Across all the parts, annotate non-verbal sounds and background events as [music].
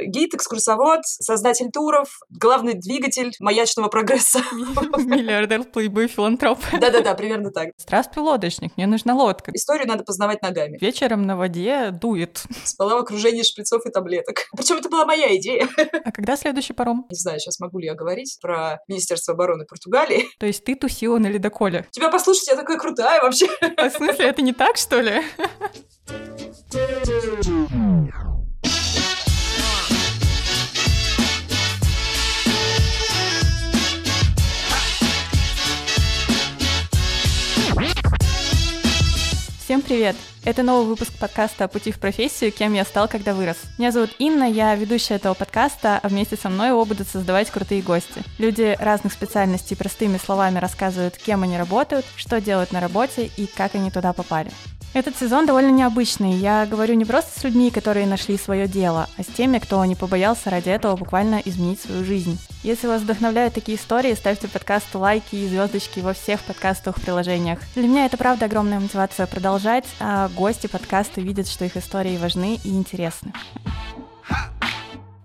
Гид, экскурсовод, создатель туров, главный двигатель маячного прогресса. [laughs] Миллиардер, плейбой, филантроп. Да-да-да, примерно так. Здравствуй, лодочник, мне нужна лодка. Историю надо познавать ногами. Вечером на воде дует. Спала в окружении шприцов и таблеток. Причем это была моя идея. А когда следующий паром? Не знаю, сейчас могу ли я говорить про Министерство обороны Португалии. То есть ты тусила на ледоколе? Тебя послушать, я такая крутая вообще. А в смысле, это не так, что ли? [laughs] Всем привет! Это новый выпуск подкаста «Пути в профессию. Кем я стал, когда вырос». Меня зовут Инна, я ведущая этого подкаста, а вместе со мной его будут создавать крутые гости. Люди разных специальностей простыми словами рассказывают, кем они работают, что делают на работе и как они туда попали. Этот сезон довольно необычный. Я говорю не просто с людьми, которые нашли свое дело, а с теми, кто не побоялся ради этого буквально изменить свою жизнь. Если вас вдохновляют такие истории, ставьте подкасту лайки и звездочки во всех подкастовых приложениях. Для меня это правда огромная мотивация продолжать, а гости подкаста видят, что их истории важны и интересны.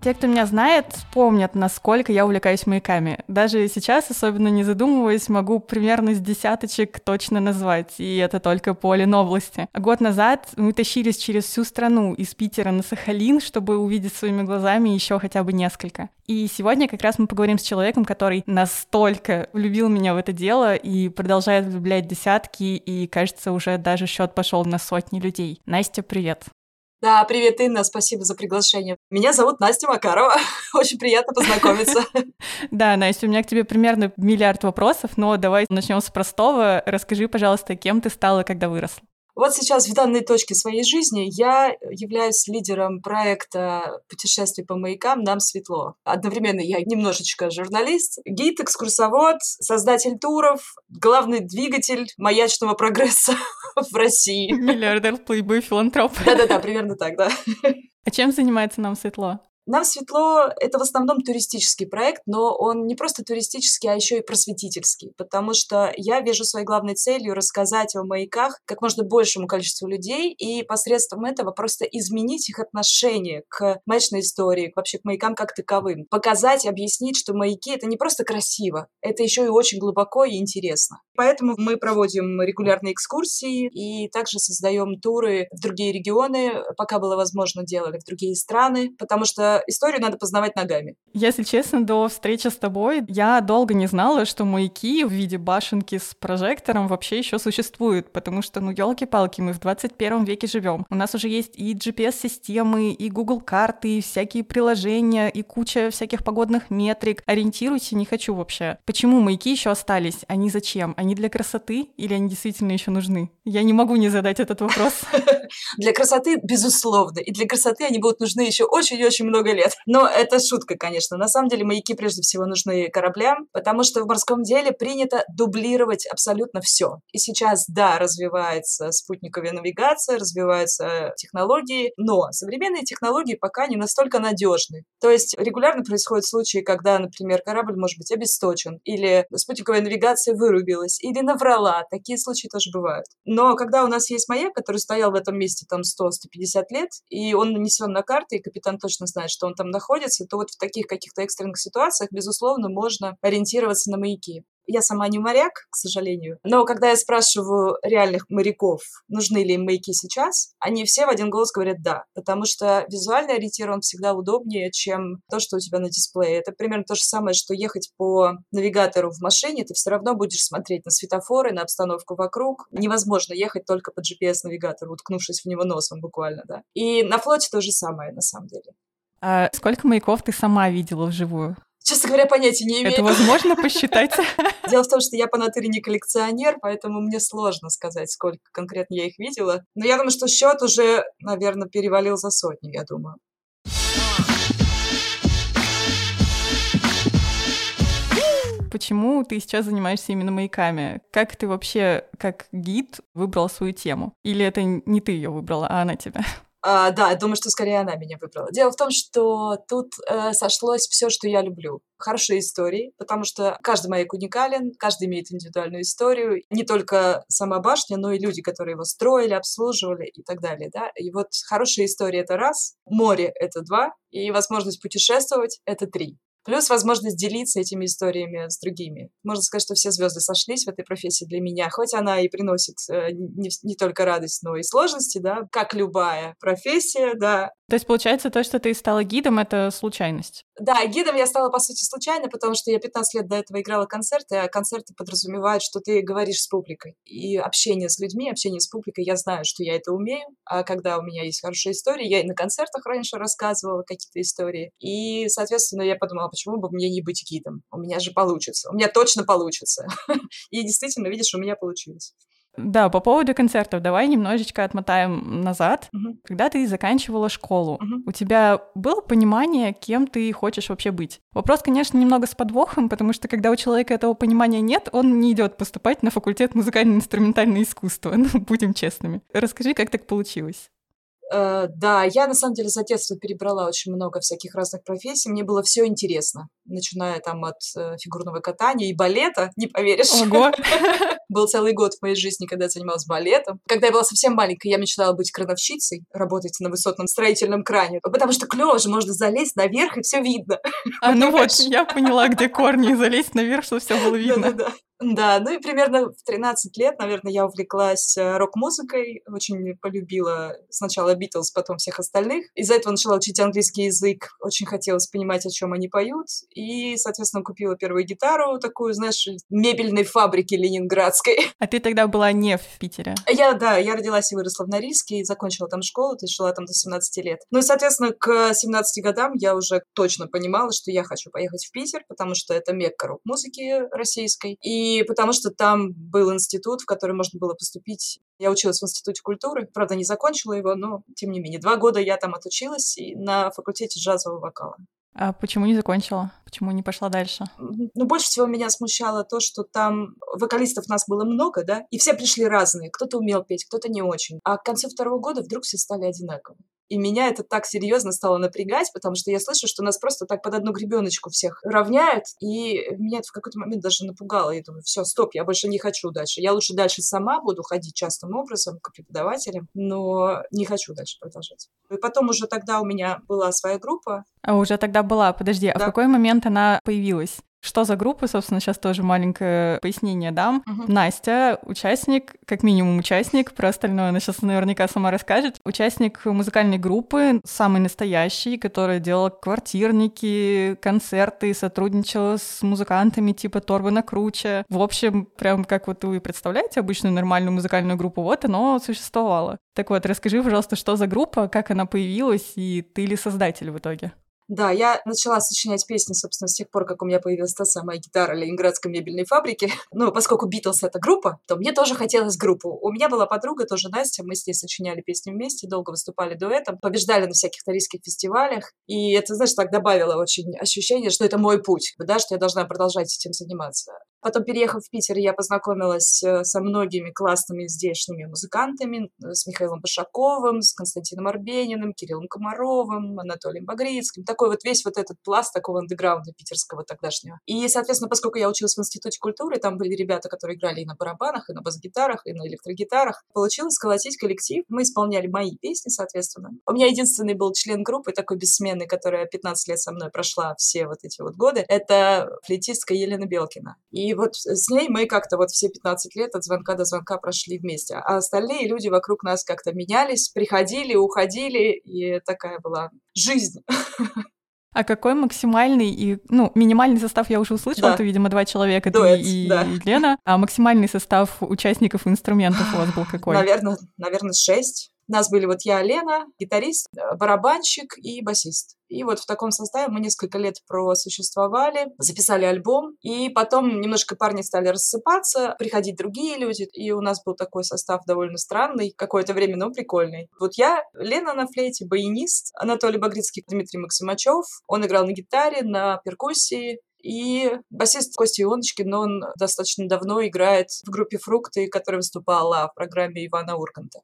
Те, кто меня знает, помнят, насколько я увлекаюсь маяками. Даже сейчас, особенно не задумываясь, могу примерно с десяточек точно назвать, и это только по Ленобласти. Год назад мы тащились через всю страну из Питера на Сахалин, чтобы увидеть своими глазами еще хотя бы несколько. И сегодня как раз мы поговорим с человеком, который настолько влюбил меня в это дело и продолжает влюблять десятки, и, кажется, уже даже счет пошел на сотни людей. Настя, привет! Да, привет, Инна, спасибо за приглашение. Меня зовут Настя Макарова, [laughs] очень приятно познакомиться. [laughs] Да, Настя, у меня к тебе примерно миллиард вопросов, но давай начнем с простого. Расскажи, пожалуйста, кем ты стала, когда выросла? Вот сейчас в данной точке своей жизни я являюсь лидером проекта путешествий по маякам «Нам светло». Одновременно я немножечко журналист, гид, экскурсовод, создатель туров, главный двигатель маячного прогресса [laughs] в России. Миллиардер, плейбой, филантроп. Да-да-да, примерно так, да. А чем занимается «Нам светло»? Нам светло — это в основном туристический проект, но он не просто туристический, а еще и просветительский, потому что я вижу своей главной целью рассказать о маяках как можно большему количеству людей и посредством этого просто изменить их отношение к маячной истории, вообще к маякам как таковым. Показать, объяснить, что маяки — это не просто красиво, это еще и очень глубоко и интересно. Поэтому мы проводим регулярные экскурсии и также создаем туры в другие регионы, пока было возможно делали в другие страны, потому что историю надо познавать ногами. Если честно, до встречи с тобой я долго не знала, что маяки в виде башенки с прожектором вообще еще существуют, потому что, ну, елки-палки, мы в 21 веке живем. У нас уже есть и GPS-системы, и Google карты, и всякие приложения, и куча всяких погодных метрик. Ориентируйте не хочу вообще. Почему маяки еще остались? Они зачем? Они для красоты или они действительно еще нужны? Я не могу не задать этот вопрос. [laughs] Для красоты, безусловно. И для красоты они будут нужны еще очень-очень много много лет. [laughs] Но это шутка, конечно. На самом деле маяки прежде всего нужны кораблям, потому что в морском деле принято дублировать абсолютно все. И сейчас, да, развивается спутниковая навигация, развиваются технологии, но современные технологии пока не настолько надежны. То есть регулярно происходят случаи, когда, например, корабль может быть обесточен, или спутниковая навигация вырубилась, или наврала. Такие случаи тоже бывают. Но когда у нас есть маяк, который стоял в этом месте там 100-150 лет, и он нанесен на карты, и капитан точно знает, что он там находится, то вот в таких каких-то экстренных ситуациях, безусловно, можно ориентироваться на маяки. Я сама не моряк, к сожалению, но когда я спрашиваю реальных моряков, нужны ли им маяки сейчас, они все в один голос говорят «да», потому что визуальный ориентир, он всегда удобнее, чем то, что у тебя на дисплее. Это примерно то же самое, что ехать по навигатору в машине, ты все равно будешь смотреть на светофоры, на обстановку вокруг. Невозможно ехать только по GPS-навигатору, уткнувшись в него носом буквально, да. И на флоте то же самое, на самом деле. А сколько маяков ты сама видела вживую? Честно говоря, понятия не имею. Это возможно посчитать? [laughs] Дело в том, что я по натуре не коллекционер, поэтому мне сложно сказать, сколько конкретно я их видела. Но я думаю, что счет уже, наверное, перевалил за сотню, я думаю. Почему ты сейчас занимаешься именно маяками? Как ты вообще, как гид, выбрал свою тему? Или это не ты ее выбрала, а она тебя? А, да, думаю, что скорее она меня выбрала. Дело в том, что тут э, сошлось все, что я люблю. Хорошие истории, потому что каждый маяк уникален, каждый имеет индивидуальную историю. Не только сама башня, но и люди, которые его строили, обслуживали и так далее. Да? И вот хорошая история — это раз, море — это два, и возможность путешествовать — это три. Плюс возможность делиться этими историями с другими. Можно сказать, что все звезды сошлись в этой профессии для меня, хоть она и приносит э, не, не только радость, но и сложности, да, как любая профессия, да. То есть, получается, то, что ты стала гидом, это случайность? Да, гидом я стала, по сути, случайно, потому что я 15 лет до этого играла концерты, а концерты подразумевают, что ты говоришь с публикой. И общение с людьми, общение с публикой, я знаю, что я это умею, а когда у меня есть хорошая история, я и на концертах раньше рассказывала какие-то истории, и, соответственно, я подумала, почему бы мне не быть гидом? У меня же получится, у меня точно получится. [laughs] И действительно, видишь, у меня получилось. Да, по поводу концертов, давай немножечко отмотаем назад. Угу. Когда ты заканчивала школу, угу. у тебя было понимание, кем ты хочешь вообще быть? Вопрос, конечно, немного с подвохом, потому что когда у человека этого понимания нет, он не идет поступать на факультет музыкально-инструментальное искусство, [laughs] ну, будем честными. Расскажи, как так получилось? Э, да, я на самом деле за детство перебрала очень много всяких разных профессий. Мне было все интересно, начиная там от э, фигурного катания и балета, не поверишь. Ого! [laughs] Был целый год в моей жизни, когда я занималась балетом. Когда я была совсем маленькая, я мечтала быть крановщицей, работать на высотном строительном кране, потому что клево же, можно залезть наверх и все видно. А [laughs] ну вот, я поняла, где корни, и залезть наверх, чтобы все было видно. Да-да-да. Да, ну и примерно в 13 лет, наверное, я увлеклась э, рок-музыкой, очень полюбила сначала Битлз, потом всех остальных. Из-за этого начала учить английский язык, очень хотелось понимать, о чем они поют, и, соответственно, купила первую гитару, такую, знаешь, мебельной фабрики ленинградской. [laughs] А ты тогда была не в Питере? Я, да, я родилась и выросла в Норильске, и закончила там школу, то есть жила там до 17 лет. Ну и, соответственно, к 17 годам я уже точно понимала, что я хочу поехать в Питер, потому что это мекка рок-музыки российской, и и потому что там был институт, в который можно было поступить. Я училась в Институте культуры, правда, не закончила его, но тем не менее. Два года я там отучилась на факультете джазового вокала. А почему не закончила? Почему не пошла дальше? Ну, больше всего меня смущало то, что там вокалистов нас было много, да, и все пришли разные. Кто-то умел петь, кто-то не очень. А к концу второго года вдруг все стали одинаковыми. И меня это так серьезно стало напрягать, потому что я слышу, что нас просто так под одну гребеночку всех равняют. И меня это в какой-то момент даже напугало. Я думаю, все, стоп, я больше не хочу дальше. Я лучше дальше сама буду ходить частым образом к преподавателям, но не хочу дальше продолжать. И потом уже тогда у меня была своя группа. А уже тогда была, подожди, а да. в какой момент она появилась? Что за группа, собственно, сейчас тоже маленькое пояснение дам. Uh-huh. Настя, участник, как минимум участник, про остальное она сейчас наверняка сама расскажет. Участник музыкальной группы, самый настоящий, который делал квартирники, концерты, сотрудничал с музыкантами типа Торбана Круча. В общем, прям как вот вы представляете обычную нормальную музыкальную группу, вот оно существовало. Так вот, расскажи, пожалуйста, что за группа, как она появилась, и ты ли создатель в итоге? Да, я начала сочинять песни, собственно, с тех пор, как у меня появилась та самая гитара Ленинградской мебельной фабрики. [laughs] Ну, поскольку Битлз — это группа, то мне тоже хотелось группу. У меня была подруга, тоже Настя, мы с ней сочиняли песни вместе, долго выступали дуэтом, побеждали на всяких тарийских фестивалях. И это, знаешь, так добавило очень ощущение, что это мой путь, да, что я должна продолжать этим заниматься. Потом, переехав в Питер, я познакомилась э, со многими классными здешними музыкантами, э, с Михаилом Башаковым, с Константином Арбениным, Кириллом Комаровым, Анатолием Багрицким. Такой вот весь вот этот пласт такого андеграунда питерского тогдашнего. И, соответственно, поскольку я училась в Институте культуры, там были ребята, которые играли и на барабанах, и на бас-гитарах, и на электрогитарах, получилось сколотить коллектив. Мы исполняли мои песни, соответственно. У меня единственный был член группы, такой бессменный, которая 15 лет со мной прошла все вот эти вот годы. Это флейтистка Елена Белкина. И вот с ней мы как-то вот все 15 лет от звонка до звонка прошли вместе. А остальные люди вокруг нас как-то менялись, приходили, уходили, и такая была жизнь. [laughs] А какой максимальный и, ну, минимальный состав я уже услышала, да. это, видимо, два человека, Дуэт, ты и, да. и Лена. А максимальный состав участников инструментов у вас был какой? Наверное, наверное, шесть. У нас были вот я, Лена, гитарист, э, барабанщик и басист. И вот в таком составе мы несколько лет просуществовали, записали альбом, и потом немножко парни стали рассыпаться, приходить другие люди, и у нас был такой состав довольно странный, какое-то время, но прикольный. Вот я, Лена на флейте, баянист, Анатолий Багрицкий, Дмитрий Максимачев, он играл на гитаре, на перкуссии, и басист Костя Ионочкин, но он достаточно давно играет в группе «Фрукты», которая выступала в программе Ивана Урганта.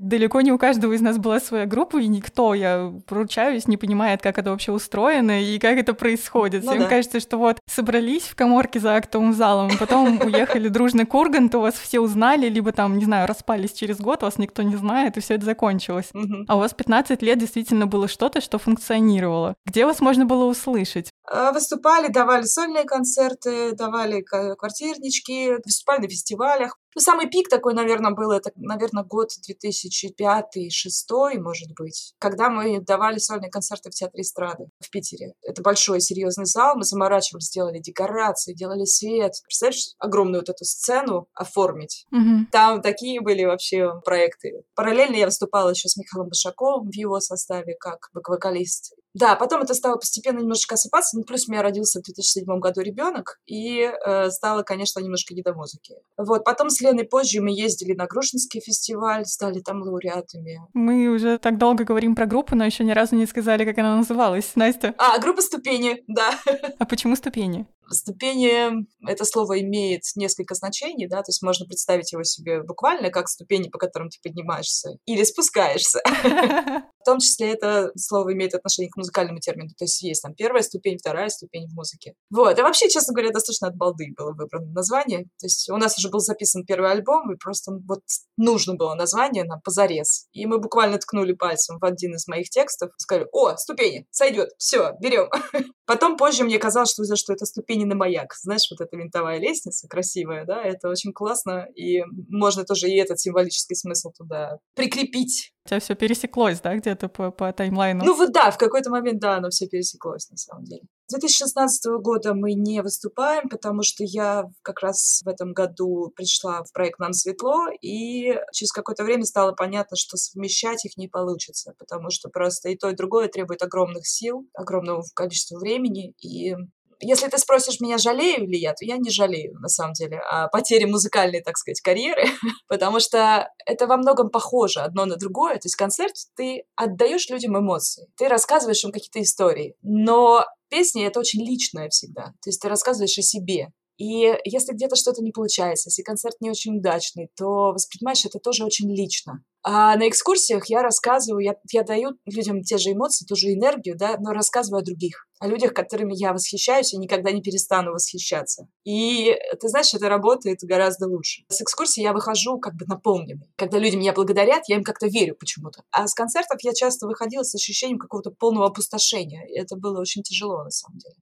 Далеко не у каждого из нас была своя группа, и никто, я поручаюсь, не понимает, как это вообще устроено и как это происходит. Ну, Всем да. кажется, что вот собрались в коморке за актовым залом, потом [laughs] уехали дружный к Урганту, вас все узнали, либо там, не знаю, распались через год, вас никто не знает, и все это закончилось. А у вас 15 лет действительно было что-то, что функционировало. Где вас можно было услышать? А, выступали, давали сольные концерты, давали квартирнички, выступали на фестивалях. Ну, самый пик такой, наверное, был, это, наверное, год 2005-2006, может быть, когда мы давали сольные концерты в Театре эстрады в Питере. Это большой серьезный зал, мы заморачивались, делали декорации, делали свет. Представляешь, огромную вот эту сцену оформить. Mm-hmm. Там такие были вообще проекты. Параллельно я выступала еще с Михаилом Башаковым в его составе как вокалист да, потом это стало постепенно немножечко осыпаться. Ну, плюс у меня родился в 2007 году ребенок, и э, стало, конечно, немножко не до музыки. Вот, потом с Леной позже мы ездили на Грушинский фестиваль, стали там лауреатами. Мы уже так долго говорим про группу, но еще ни разу не сказали, как она называлась. Настя? А, группа «Ступени», да. А почему «Ступени»? Ступени — это слово имеет несколько значений, да, то есть можно представить его себе буквально как ступени, по которым ты поднимаешься или спускаешься. [laughs] В том числе это слово имеет отношение к музыкальному термину, то есть есть там первая ступень, вторая ступень в музыке. Вот, и вообще, честно говоря, достаточно от балды было выбрано название, то есть у нас уже был записан первый альбом, и просто вот нужно было название нам позарез. И мы буквально ткнули пальцем в один из моих текстов, сказали, о, ступени, сойдет, все, берем. [laughs] Потом позже мне казалось, что, что это ступени на маяк. Знаешь, вот эта винтовая лестница красивая, да, это очень классно, и можно тоже и этот символический смысл туда прикрепить. У тебя все пересеклось, да, где-то по, по таймлайну? Ну вот да, в какой-то момент, да, оно все пересеклось на самом деле. С 2016 года мы не выступаем, потому что я как раз в этом году пришла в проект «Нам светло», и через какое-то время стало понятно, что совмещать их не получится, потому что просто и то, и другое требует огромных сил, огромного количества времени, и если ты спросишь меня, жалею ли я, то я не жалею, на самом деле, о потере музыкальной, так сказать, карьеры, [laughs] потому что это во многом похоже одно на другое. То есть концерт, ты отдаешь людям эмоции, ты рассказываешь им какие-то истории, но песни — это очень личное всегда. То есть ты рассказываешь о себе. И если где-то что-то не получается, если концерт не очень удачный, то воспринимаешь это тоже очень лично. А на экскурсиях я рассказываю, я, я даю людям те же эмоции, ту же энергию, да, но рассказываю о других, о людях, которыми я восхищаюсь и никогда не перестану восхищаться. И ты знаешь, это работает гораздо лучше. С экскурсии я выхожу как бы наполненной. Когда люди меня благодарят, я им как-то верю почему-то. А с концертов я часто выходила с ощущением какого-то полного опустошения. Это было очень тяжело на самом деле.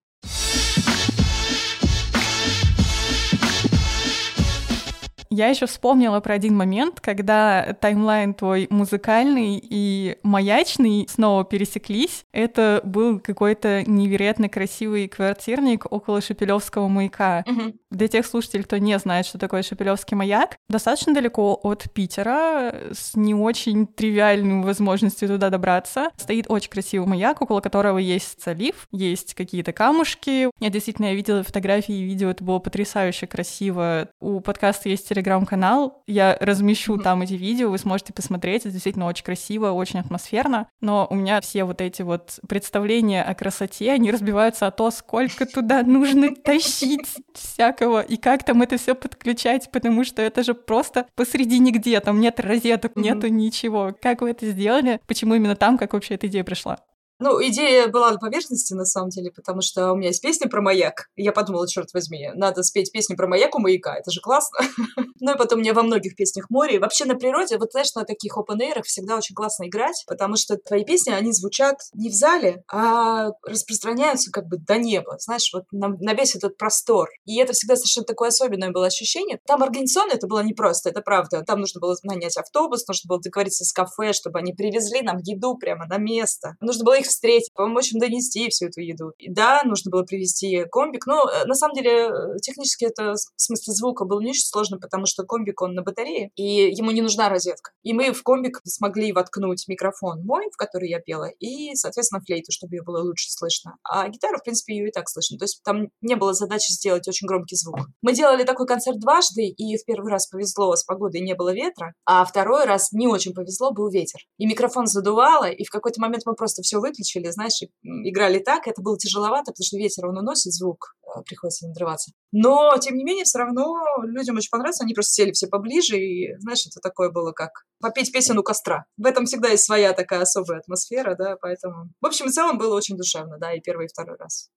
Я еще вспомнила про один момент, когда таймлайн твой музыкальный и маячный снова пересеклись. Это был какой-то невероятно красивый квартирник около Шепелевского маяка. Угу. Для тех слушателей, кто не знает, что такое Шепелевский маяк, достаточно далеко от Питера, с не очень тривиальной возможностью туда добраться. Стоит очень красивый маяк, около которого есть залив, есть какие-то камушки. Я действительно я видела фотографии и видео, это было потрясающе красиво. У подкаста есть телеграм-канал, я размещу mm-hmm. там эти видео, вы сможете посмотреть, это действительно очень красиво, очень атмосферно, но у меня все вот эти вот представления о красоте, они разбиваются о то, сколько туда нужно [laughs] тащить всякого, и как там это все подключать, потому что это же просто посреди нигде, там нет розеток, mm-hmm. нету ничего. Как вы это сделали? Почему именно там? Как вообще эта идея пришла? Ну, идея была на поверхности, на самом деле, потому что у меня есть песня про маяк. И я подумала, черт возьми, надо спеть песню про маяк у маяка, это же классно. [laughs] ну и потом у меня во многих песнях море. Вообще на природе, вот знаешь, на таких open air всегда очень классно играть, потому что твои песни, они звучат не в зале, а распространяются как бы до неба, знаешь, вот на, на весь этот простор. И это всегда совершенно такое особенное было ощущение. Там организационно это было непросто, это правда. Там нужно было нанять автобус, нужно было договориться с кафе, чтобы они привезли нам еду прямо на место. Нужно было их встретить, помочь им донести всю эту еду. И да, нужно было привезти комбик, но э, на самом деле э, технически это в смысле звука было не очень сложно, потому что комбик, он на батарее, и ему не нужна розетка. И мы в комбик смогли воткнуть микрофон мой, в который я пела, и, соответственно, флейту, чтобы ее было лучше слышно. А гитару, в принципе, ее и так слышно. То есть там не было задачи сделать очень громкий звук. Мы делали такой концерт дважды, и в первый раз повезло, с погодой не было ветра, а второй раз не очень повезло, был ветер. И микрофон задувало, и в какой-то момент мы просто все выключили выключили, знаешь, играли так, это было тяжеловато, потому что ветер, он уносит звук, приходится надрываться. Но, тем не менее, все равно людям очень понравилось, они просто сели все поближе, и, знаешь, это такое было как попеть песен у костра. В этом всегда есть своя такая особая атмосфера, да, поэтому... В общем, в целом было очень душевно, да, и первый, и второй раз.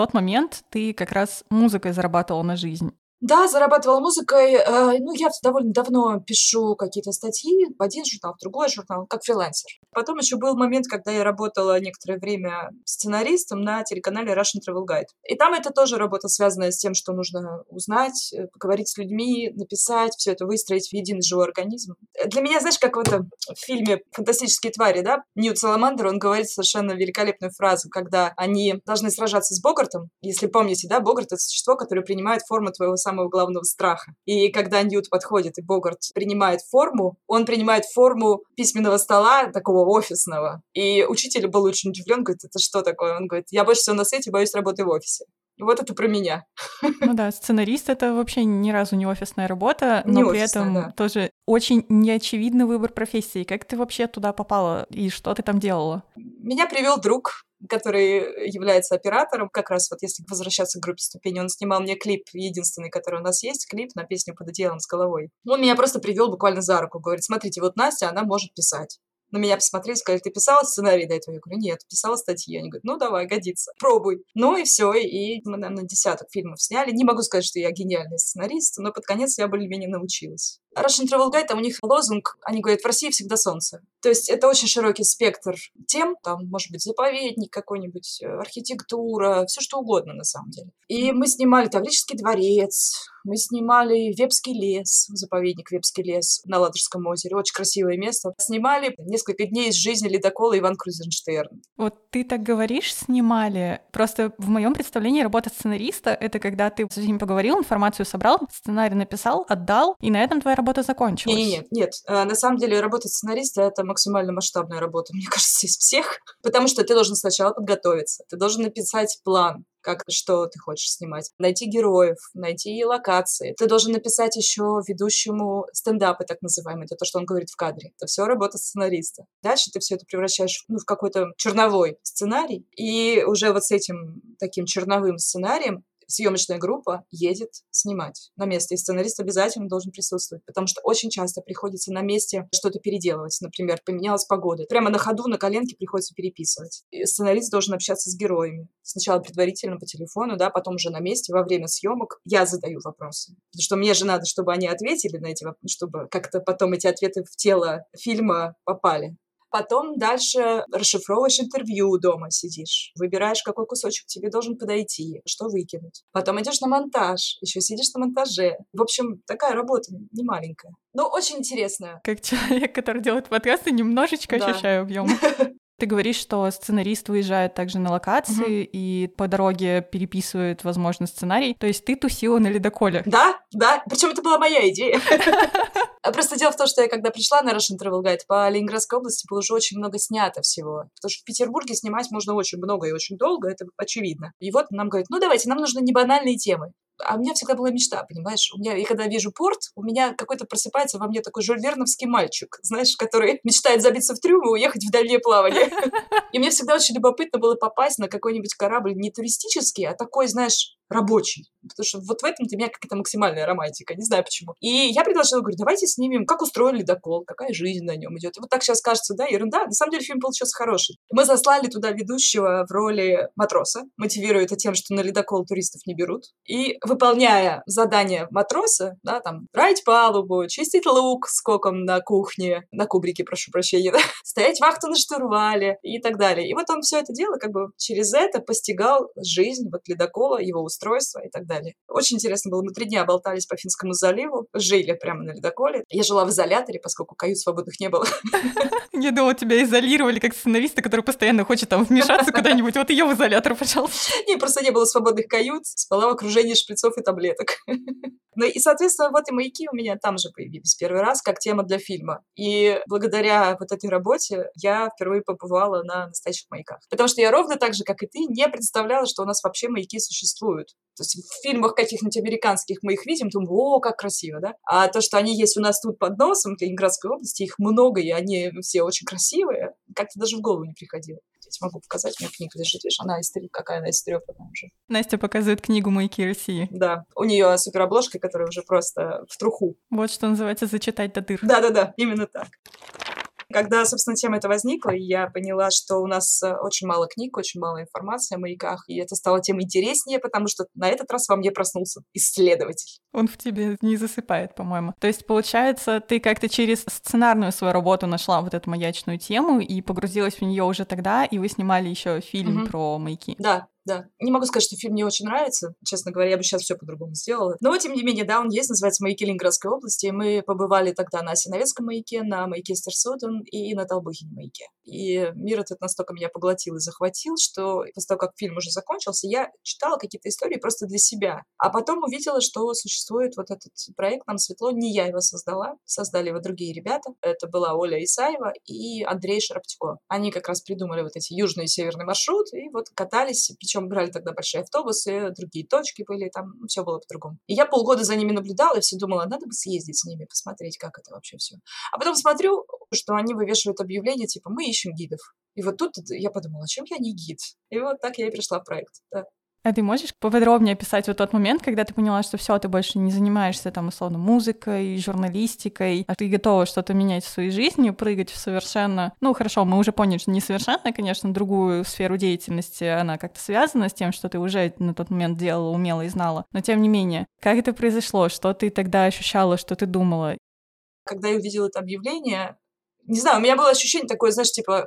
Тот момент ты как раз музыкой зарабатывал на жизнь. Да, зарабатывала музыкой. Э, ну, я довольно давно пишу какие-то статьи в один журнал, в другой журнал, как фрилансер. Потом еще был момент, когда я работала некоторое время сценаристом на телеканале Russian Travel Guide. И там это тоже работа, связанная с тем, что нужно узнать, э, поговорить с людьми, написать, все это выстроить в единый живой организм. Для меня, знаешь, как вот в фильме «Фантастические твари», да, Ньют Саламандер, он говорит совершенно великолепную фразу, когда они должны сражаться с Богартом. Если помните, да, Богарт — это существо, которое принимает форму твоего главного страха. И когда Ньют подходит и Богарт принимает форму, он принимает форму письменного стола, такого офисного. И учитель был очень удивлен, говорит, это что такое? Он говорит, я больше всего на свете боюсь работы в офисе. Вот это про меня. Ну да, сценарист — это вообще ни разу не офисная работа, но не при офисная, этом да. тоже очень неочевидный выбор профессии. Как ты вообще туда попала и что ты там делала? Меня привел друг, который является оператором, как раз вот если возвращаться к группе ступени, он снимал мне клип, единственный, который у нас есть, клип на песню «Под одеялом с головой». Он меня просто привел буквально за руку, говорит, смотрите, вот Настя, она может писать на меня посмотрели, сказали, ты писала сценарий до этого? Я говорю, нет, писала статьи. Они говорят, ну давай, годится, пробуй. Ну и все, и мы, наверное, десяток фильмов сняли. Не могу сказать, что я гениальный сценарист, но под конец я более-менее научилась. Russian Travel Guide, там у них лозунг, они говорят, в России всегда солнце. То есть это очень широкий спектр тем, там, может быть, заповедник какой-нибудь, э, архитектура, все что угодно на самом деле. И мы снимали Таврический дворец, мы снимали Вепский лес, заповедник Вепский лес на Ладожском озере. Очень красивое место. Снимали несколько дней из жизни ледокола Иван Крузенштерн. Вот ты так говоришь, снимали. Просто в моем представлении работа сценариста — это когда ты с ним поговорил, информацию собрал, сценарий написал, отдал, и на этом твоя работа закончилась. Нет, нет, нет. А, на самом деле работа сценариста — это максимально масштабная работа, [laughs] мне кажется, из всех. Потому что ты должен сначала подготовиться, ты должен написать план, как что ты хочешь снимать, найти героев, найти локации. Ты должен написать еще ведущему стендапы, так называемые, это то, что он говорит в кадре. Это все работа сценариста. Дальше ты все это превращаешь ну, в какой-то черновой сценарий, и уже вот с этим таким черновым сценарием съемочная группа едет снимать на месте, и сценарист обязательно должен присутствовать, потому что очень часто приходится на месте что-то переделывать. Например, поменялась погода. Прямо на ходу, на коленке приходится переписывать. И сценарист должен общаться с героями. Сначала предварительно по телефону, да, потом уже на месте, во время съемок я задаю вопросы. Потому что мне же надо, чтобы они ответили на эти вопросы, чтобы как-то потом эти ответы в тело фильма попали. Потом дальше расшифровываешь интервью дома, сидишь, выбираешь, какой кусочек тебе должен подойти, что выкинуть. Потом идешь на монтаж, еще сидишь на монтаже. В общем, такая работа не маленькая. Но очень интересная. Как человек, который делает подкасты, немножечко да. ощущаю объем. [laughs] Ты говоришь, что сценарист выезжает также на локации угу. и по дороге переписывает, возможно, сценарий. То есть ты тусила на ледоколе. Да, да. Причем это была моя идея. [laughs] Просто дело в том, что я когда пришла на Russian Travel Guide, по Ленинградской области было уже очень много снято всего. Потому что в Петербурге снимать можно очень много и очень долго, это очевидно. И вот нам говорят, ну давайте, нам нужны небанальные темы а у меня всегда была мечта, понимаешь? У меня, и когда вижу порт, у меня какой-то просыпается во мне такой жульверновский мальчик, знаешь, который [laughs] мечтает забиться в трюм и уехать в дальнее плавание. [laughs] И мне всегда очень любопытно было попасть на какой-нибудь корабль не туристический, а такой, знаешь, рабочий. Потому что вот в этом для меня какая-то максимальная романтика. Не знаю почему. И я предложила, говорю, давайте снимем, как устроен ледокол, какая жизнь на нем идет. И вот так сейчас кажется, да, ерунда. На самом деле фильм получился хороший. Мы заслали туда ведущего в роли матроса, мотивируя это тем, что на ледокол туристов не берут. И выполняя задание матроса, да, там, брать палубу, чистить лук скоком на кухне, на кубрике, прошу прощения, [laughs] да, стоять вахту на штурвале и так далее. И вот он все это дело как бы через это постигал жизнь вот ледокола, его устройство и так далее. Очень интересно было. Мы три дня болтались по Финскому заливу, жили прямо на ледоколе. Я жила в изоляторе, поскольку кают свободных не было. [laughs] Я думала, тебя изолировали как сценариста, который постоянно хочет там вмешаться куда-нибудь. Вот ее в изолятор, пожалуйста. Не, просто не было свободных кают. Спала в окружении шприцов и таблеток. [laughs] Ну и, соответственно, вот и маяки у меня там же появились первый раз, как тема для фильма. И благодаря вот этой работе я впервые побывала на настоящих маяках. Потому что я ровно так же, как и ты, не представляла, что у нас вообще маяки существуют. То есть в фильмах каких-нибудь американских мы их видим, думаем, о, как красиво, да? А то, что они есть у нас тут под носом, в Ленинградской области, их много, и они все очень красивые, как-то даже в голову не приходило. Я тебе могу показать, у меня книга лежит, видишь, она из какая она истрепанная уже. Настя показывает книгу «Маяки России». Да, у нее суперобложка, которая уже просто в труху. Вот что называется «зачитать до дыр». Да-да-да, именно так. Когда, собственно, тема эта возникла, я поняла, что у нас э, очень мало книг, очень мало информации о маяках, и это стало тем интереснее, потому что на этот раз во мне проснулся исследователь. Он в тебе не засыпает, по-моему. То есть, получается, ты как-то через сценарную свою работу нашла вот эту маячную тему и погрузилась в нее уже тогда, и вы снимали еще фильм угу. про маяки. Да, да. Не могу сказать, что фильм мне очень нравится. Честно говоря, я бы сейчас все по-другому сделала. Но, тем не менее, да, он есть, называется «Маяки Ленинградской области». И мы побывали тогда на Осиновецком маяке, на маяке Стерсуден и на Толбухине маяке. И мир этот настолько меня поглотил и захватил, что после того, как фильм уже закончился, я читала какие-то истории просто для себя. А потом увидела, что существует вот этот проект «Нам светло». Не я его создала, создали его другие ребята. Это была Оля Исаева и Андрей Шарптько. Они как раз придумали вот эти южный и северный маршрут, и вот катались, причем брали тогда большие автобусы, другие точки были, там все было по-другому. И я полгода за ними наблюдала и все думала, надо бы съездить с ними, посмотреть, как это вообще все. А потом смотрю, что они вывешивают объявление, типа, мы ищем гидов. И вот тут я подумала, чем я не гид? И вот так я и пришла в проект. Да. А ты можешь поподробнее описать вот тот момент, когда ты поняла, что все, ты больше не занимаешься там условно музыкой, журналистикой, а ты готова что-то менять в своей жизни, прыгать в совершенно, ну хорошо, мы уже поняли, что не совершенно, конечно, другую сферу деятельности, она как-то связана с тем, что ты уже на тот момент делала, умела и знала, но тем не менее, как это произошло, что ты тогда ощущала, что ты думала? Когда я увидела это объявление, не знаю, у меня было ощущение такое, знаешь, типа,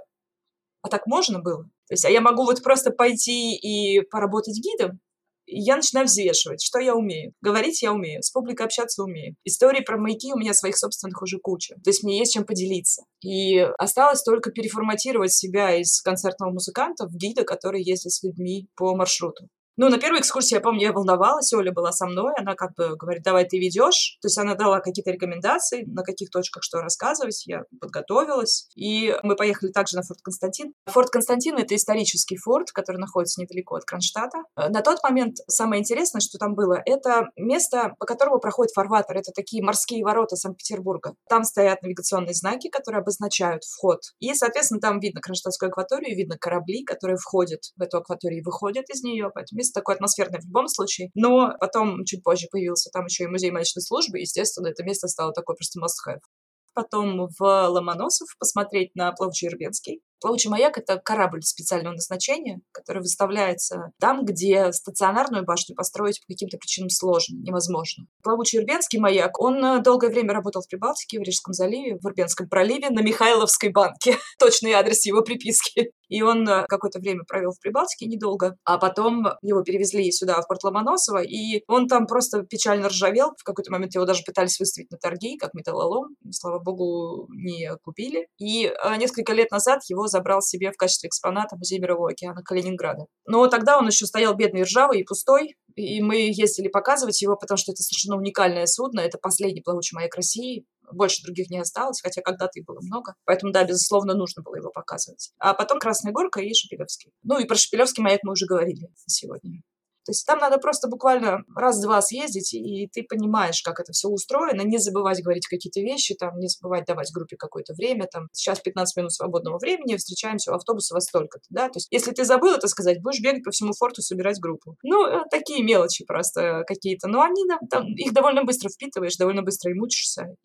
а так можно было? То есть, а я могу вот просто пойти и поработать гидом, и я начинаю взвешивать, что я умею. Говорить я умею, с публикой общаться умею. Истории про маяки у меня своих собственных уже куча. То есть мне есть чем поделиться. И осталось только переформатировать себя из концертного музыканта в гида, который ездит с людьми по маршруту. Ну, на первой экскурсии, я помню, я волновалась, Оля была со мной, она как бы говорит, давай ты ведешь. То есть она дала какие-то рекомендации, на каких точках что рассказывать, я подготовилась. И мы поехали также на Форт Константин. Форт Константин — это исторический форт, который находится недалеко от Кронштадта. На тот момент самое интересное, что там было, это место, по которому проходит фарватер. Это такие морские ворота Санкт-Петербурга. Там стоят навигационные знаки, которые обозначают вход. И, соответственно, там видно Кронштадтскую акваторию, видно корабли, которые входят в эту акваторию и выходят из нее. Поэтому место такое атмосферное в любом случае. Но потом, чуть позже, появился там еще и музей маячной службы, и, естественно, это место стало такое просто must-have потом в Ломоносов посмотреть на плавучий Ирбенский. Плавучий маяк — это корабль специального назначения, который выставляется там, где стационарную башню построить по каким-то причинам сложно, невозможно. Плавучий Ирбенский маяк, он э, долгое время работал в Прибалтике, в Рижском заливе, в Ирбенском проливе, на Михайловской банке. [laughs] Точный адрес его приписки. И он э, какое-то время провел в Прибалтике, недолго, а потом его перевезли сюда, в порт Ломоносова, и он там просто печально ржавел. В какой-то момент его даже пытались выставить на торги, как металлолом. Слава богу, не купили. И э, несколько лет назад его забрал себе в качестве экспоната Музей Мирового океана Калининграда. Но тогда он еще стоял бедный, ржавый и пустой, и мы ездили показывать его, потому что это совершенно уникальное судно, это последний плавучий маяк России, больше других не осталось, хотя когда-то их было много. Поэтому, да, безусловно, нужно было его показывать. А потом Красная Горка и Шепелевский. Ну и про Шепелевский маяк мы уже говорили сегодня. То есть там надо просто буквально раз-два съездить, и ты понимаешь, как это все устроено, не забывать говорить какие-то вещи, там, не забывать давать группе какое-то время, там, сейчас 15 минут свободного времени, встречаемся у автобуса во столько-то, да, то есть если ты забыл это сказать, будешь бегать по всему форту, собирать группу. Ну, э, такие мелочи просто какие-то, но они, там, их довольно быстро впитываешь, довольно быстро и мучишься.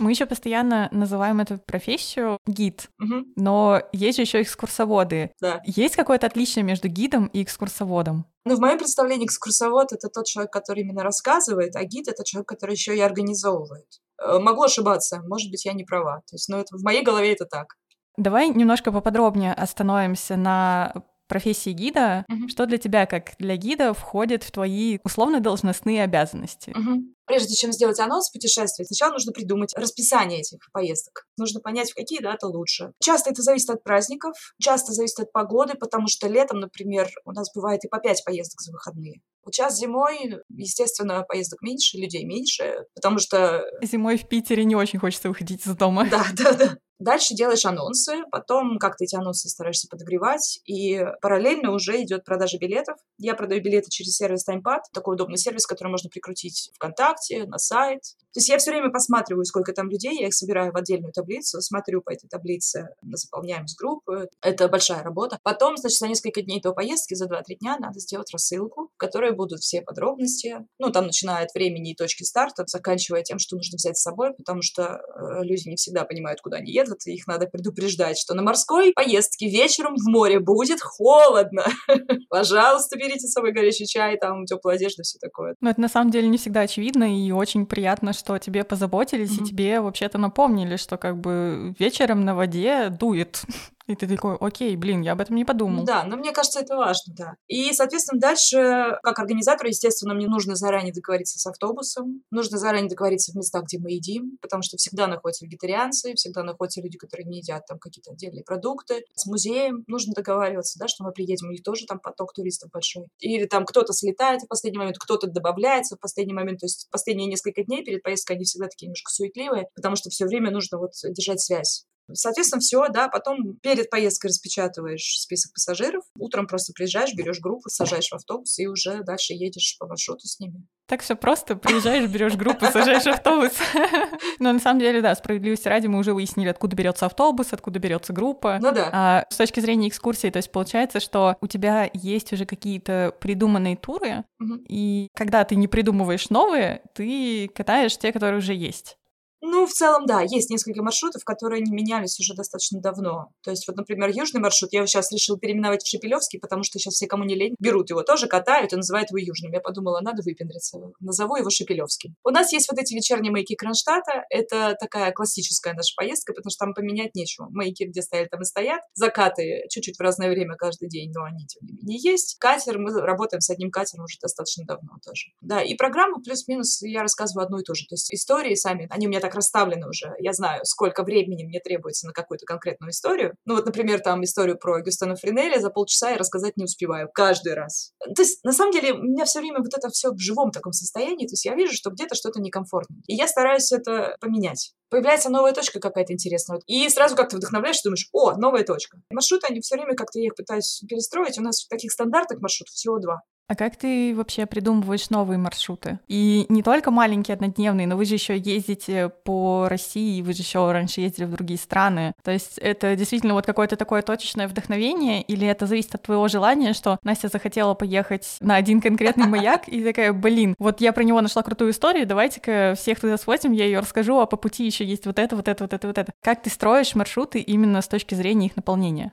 Мы еще постоянно называем эту профессию гид, угу. но есть же еще экскурсоводы. Да. Есть какое-то отличие между гидом и экскурсоводом? Ну, в моем представлении экскурсовод — это тот человек, который именно рассказывает, а гид — это человек, который еще и организовывает. Э, могу ошибаться, может быть, я не права. То есть, ну, это, в моей голове это так. Давай немножко поподробнее остановимся на профессии гида, угу. что для тебя, как для гида, входит в твои условно-должностные обязанности? Угу. Прежде чем сделать анонс путешествия, сначала нужно придумать расписание этих поездок. Нужно понять, в какие даты лучше. Часто это зависит от праздников, часто зависит от погоды, потому что летом, например, у нас бывает и по пять поездок за выходные. Вот сейчас зимой, естественно, поездок меньше, людей меньше, потому что... Зимой в Питере не очень хочется выходить из дома. Да, да, да. Дальше делаешь анонсы, потом как-то эти анонсы стараешься подогревать, и параллельно уже идет продажа билетов. Я продаю билеты через сервис TimePad, такой удобный сервис, который можно прикрутить ВКонтакте, на сайт. То есть я все время посматриваю, сколько там людей, я их собираю в отдельную таблицу, смотрю по этой таблице, заполняем с группы. Это большая работа. Потом, значит, за несколько дней до поездки, за 2-3 дня надо сделать рассылку, в которой будут все подробности. Ну, там начиная от времени и точки старта, заканчивая тем, что нужно взять с собой, потому что э, люди не всегда понимают, куда они едут, едут, их надо предупреждать, что на морской поездке вечером в море будет холодно. [laughs] Пожалуйста, берите с собой горячий чай, там теплую одежду, все такое. Но это на самом деле не всегда очевидно, и очень приятно, что тебе позаботились, mm-hmm. и тебе вообще-то напомнили, что как бы вечером на воде дует. И ты такой, окей, блин, я об этом не подумал. Да, но мне кажется, это важно, да. И, соответственно, дальше, как организатор, естественно, мне нужно заранее договориться с автобусом, нужно заранее договориться в местах, где мы едим, потому что всегда находятся вегетарианцы, всегда находятся люди, которые не едят там какие-то отдельные продукты. С музеем нужно договариваться, да, что мы приедем, у них тоже там поток туристов большой. Или там кто-то слетает в последний момент, кто-то добавляется в последний момент, то есть последние несколько дней перед поездкой они всегда такие немножко суетливые, потому что все время нужно вот держать связь Соответственно, все, да, потом перед поездкой распечатываешь список пассажиров, утром просто приезжаешь, берешь группу, сажаешь в автобус и уже дальше едешь по маршруту с ними. Так все просто, приезжаешь, берешь группу, сажаешь автобус. [laughs] Но на самом деле, да, справедливости ради, мы уже выяснили, откуда берется автобус, откуда берется группа. Ну да. А с точки зрения экскурсии, то есть получается, что у тебя есть уже какие-то придуманные туры, угу. и когда ты не придумываешь новые, ты катаешь те, которые уже есть. Ну, в целом, да, есть несколько маршрутов, которые не менялись уже достаточно давно. То есть, вот, например, южный маршрут я сейчас решил переименовать в Шепелевский, потому что сейчас все, кому не лень, берут его тоже, катают и называют его южным. Я подумала, надо выпендриться, назову его Шепелевским. У нас есть вот эти вечерние маяки Кронштадта. Это такая классическая наша поездка, потому что там поменять нечего. Маяки, где стояли, там и стоят. Закаты чуть-чуть в разное время каждый день, но они, тем не менее, есть. Катер, мы работаем с одним катером уже достаточно давно тоже. Да, и программу плюс-минус я рассказываю одну и ту же. То есть истории сами, они у меня так так расставлены уже. Я знаю, сколько времени мне требуется на какую-то конкретную историю. Ну вот, например, там историю про Гюстана Фринеля за полчаса я рассказать не успеваю. Каждый раз. То есть, на самом деле, у меня все время вот это все в живом таком состоянии. То есть я вижу, что где-то что-то некомфортно. И я стараюсь это поменять. Появляется новая точка какая-то интересная. И сразу как-то вдохновляешь, думаешь, о, новая точка. Маршруты, они все время как-то я их пытаюсь перестроить. У нас таких стандартных маршрутов всего два. А как ты вообще придумываешь новые маршруты? И не только маленькие однодневные, но вы же еще ездите по России, вы же еще раньше ездили в другие страны. То есть это действительно вот какое-то такое точечное вдохновение, или это зависит от твоего желания, что Настя захотела поехать на один конкретный маяк, и такая, блин, вот я про него нашла крутую историю, давайте-ка всех туда сводим, я ее расскажу, а по пути еще есть вот это, вот это, вот это, вот это. Как ты строишь маршруты именно с точки зрения их наполнения?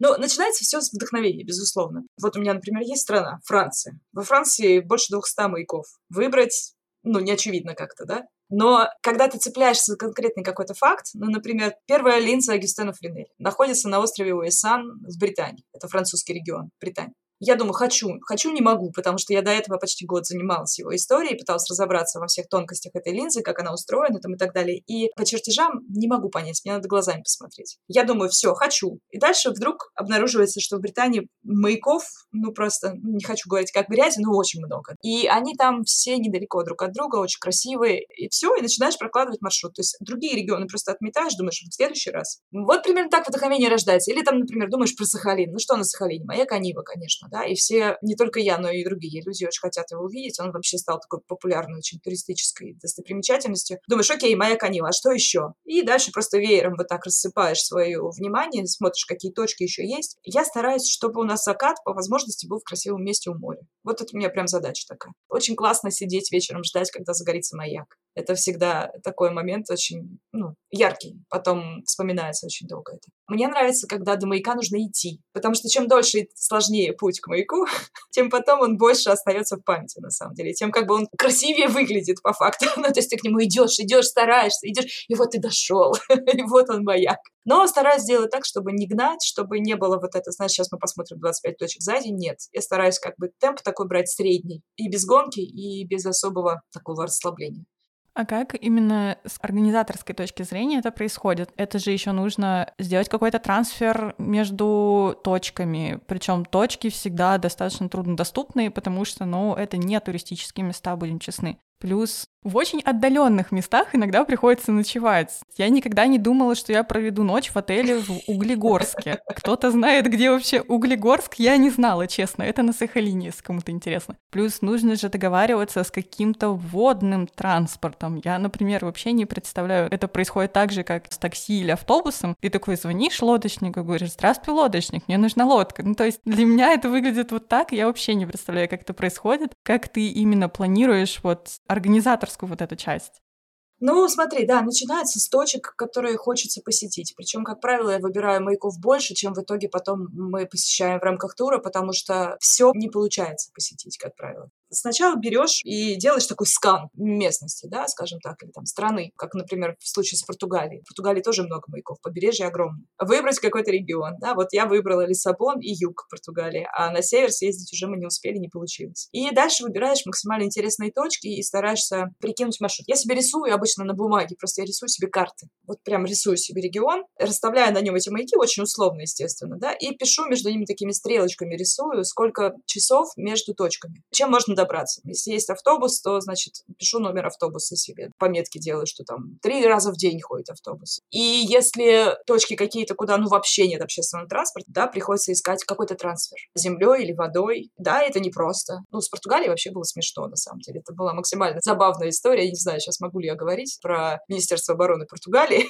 Но начинается все с вдохновения, безусловно. Вот у меня, например, есть страна, Франция. Во Франции больше 200 маяков. Выбрать, ну, не очевидно как-то, да? Но когда ты цепляешься за конкретный какой-то факт, ну, например, первая линза Агюстена Фринель находится на острове Уэсан в Британии. Это французский регион, Британия. Я думаю, хочу. Хочу, не могу, потому что я до этого почти год занималась его историей, пыталась разобраться во всех тонкостях этой линзы, как она устроена там и так далее. И по чертежам не могу понять, мне надо глазами посмотреть. Я думаю, все, хочу. И дальше вдруг обнаруживается, что в Британии маяков, ну просто, не хочу говорить как грязи, но очень много. И они там все недалеко друг от друга, очень красивые. И все, и начинаешь прокладывать маршрут. То есть другие регионы просто отметаешь, думаешь, в следующий раз. Вот примерно так вдохновение рождается. Или там, например, думаешь про Сахалин. Ну что на Сахалине? Маяк Анива, конечно, да. И все, не только я, но и другие люди очень хотят его увидеть. Он вообще стал такой популярной очень туристической достопримечательностью. Думаешь, окей, Маяк Анива, а что еще? И дальше просто веером вот так рассыпаешь свое внимание, смотришь, какие точки еще есть. Я стараюсь, чтобы у нас закат по возможности был в красивом месте у моря. Вот это у меня прям задача такая. Очень классно сидеть вечером, ждать, когда загорится маяк. Это всегда такой момент очень ну, яркий. Потом вспоминается очень долго это. Мне нравится, когда до маяка нужно идти. Потому что чем дольше и сложнее путь к маяку, [laughs] тем потом он больше остается в памяти, на самом деле. Тем как бы он красивее выглядит по факту. [laughs] ну, то есть ты к нему идешь, идешь, стараешься, идешь, и вот ты дошел. [laughs] и вот он маяк. Но стараюсь сделать так, чтобы не гнать, чтобы не было вот это, знаешь, сейчас мы посмотрим 25 точек за день. Нет. Я стараюсь как бы темп такой брать средний. И без гонки, и без особого такого расслабления. А как именно с организаторской точки зрения это происходит? Это же еще нужно сделать какой-то трансфер между точками. Причем точки всегда достаточно труднодоступные, потому что, ну, это не туристические места, будем честны. Плюс в очень отдаленных местах иногда приходится ночевать. Я никогда не думала, что я проведу ночь в отеле в Углегорске. Кто-то знает, где вообще Углегорск, я не знала, честно. Это на Сахалине, если кому-то интересно. Плюс нужно же договариваться с каким-то водным транспортом. Я, например, вообще не представляю, это происходит так же, как с такси или автобусом. Ты такой звонишь лодочнику, говоришь, здравствуй, лодочник, мне нужна лодка. Ну, то есть для меня это выглядит вот так, я вообще не представляю, как это происходит, как ты именно планируешь вот организаторскую вот эту часть? Ну, смотри, да, начинается с точек, которые хочется посетить. Причем, как правило, я выбираю маяков больше, чем в итоге потом мы посещаем в рамках тура, потому что все не получается посетить, как правило сначала берешь и делаешь такой скан местности, да, скажем так, или там страны, как, например, в случае с Португалией. В Португалии тоже много маяков, побережье огромное. Выбрать какой-то регион, да, вот я выбрала Лиссабон и юг Португалии, а на север съездить уже мы не успели, не получилось. И дальше выбираешь максимально интересные точки и стараешься прикинуть маршрут. Я себе рисую обычно на бумаге, просто я рисую себе карты. Вот прям рисую себе регион, расставляю на нем эти маяки, очень условно, естественно, да, и пишу между ними такими стрелочками, рисую, сколько часов между точками. Чем можно добраться. Если есть автобус, то, значит, пишу номер автобуса себе. Пометки делаю, что там три раза в день ходит автобус. И если точки какие-то, куда ну вообще нет общественного транспорта, да, приходится искать какой-то трансфер. Землей или водой. Да, это непросто. Ну, с Португалией вообще было смешно, на самом деле. Это была максимально забавная история. Я не знаю, сейчас могу ли я говорить про Министерство обороны Португалии.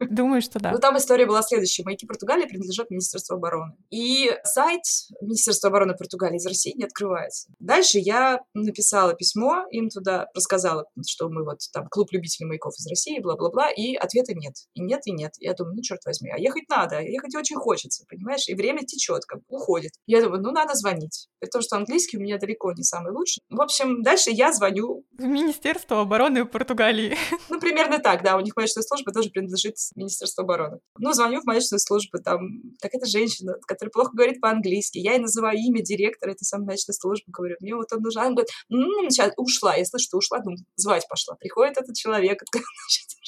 Думаю, что да. Ну, там история была следующая. Маяки Португалии принадлежат Министерству обороны. И сайт Министерства обороны Португалии из России не открывается. Дальше я написала письмо им туда, рассказала, что мы вот там клуб любителей маяков из России, бла-бла-бла, и ответа нет. И нет, и нет. Я думаю, ну, черт возьми, а ехать надо, ехать очень хочется, понимаешь? И время течет, как бы уходит. Я думаю, ну, надо звонить. При том, что английский у меня далеко не самый лучший. В общем, дальше я звоню. В Министерство обороны Португалии. [laughs] Ну, примерно так, да. У них маячная служба тоже принадлежит Министерству обороны. Ну, звоню в маячную службу, там какая-то женщина, которая плохо говорит по-английски. Я ей называю имя директора этой самой маячной службы, говорю, мне вот он нужен она говорит, м-м, сейчас ушла. Я слышу, что ушла, думаю, звать пошла. Приходит этот человек, [laughs]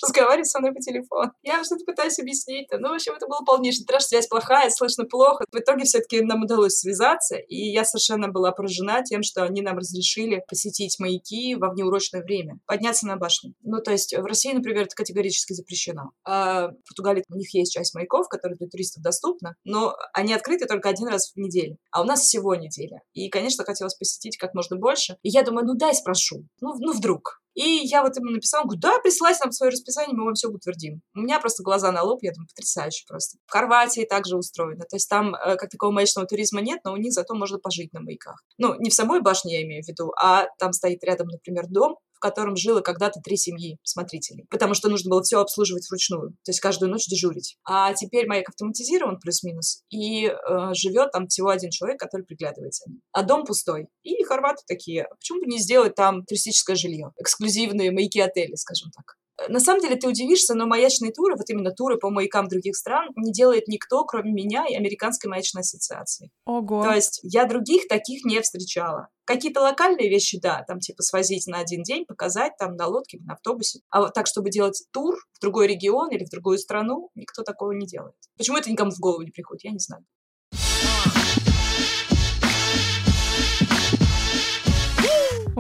разговаривает со мной по телефону. Я что-то пытаюсь объяснить. Ну, в общем, это было полнейший трэш, связь плохая, слышно плохо. В итоге все-таки нам удалось связаться, и я совершенно была поражена тем, что они нам разрешили посетить маяки во внеурочное время, подняться на башню. Ну, то есть в России, например, это категорически запрещено. А в Португалии у них есть часть маяков, которые для туристов доступна, но они открыты только один раз в неделю. А у нас всего неделя. И, конечно, хотелось посетить как можно больше. И я думаю, ну дай спрошу. Ну, ну вдруг. И я вот ему написала, говорю, да, присылайте нам свое расписание, мы вам все утвердим. У меня просто глаза на лоб, я думаю, потрясающе просто. В Хорватии также устроено. То есть там э, как такого маячного туризма нет, но у них зато можно пожить на маяках. Ну, не в самой башне я имею в виду, а там стоит рядом, например, дом, в котором жило когда-то три семьи смотрителей, потому что нужно было все обслуживать вручную, то есть каждую ночь дежурить. А теперь маяк автоматизирован плюс-минус, и э, живет там всего один человек, который приглядывается. А дом пустой. И хорваты такие, почему бы не сделать там туристическое жилье, эксклюзивные маяки отели, скажем так. На самом деле ты удивишься, но маячные туры, вот именно туры по маякам других стран, не делает никто, кроме меня и Американской маячной ассоциации. Ого. То есть я других таких не встречала. Какие-то локальные вещи, да, там типа свозить на один день, показать там на лодке, на автобусе. А вот так, чтобы делать тур в другой регион или в другую страну, никто такого не делает. Почему это никому в голову не приходит, я не знаю.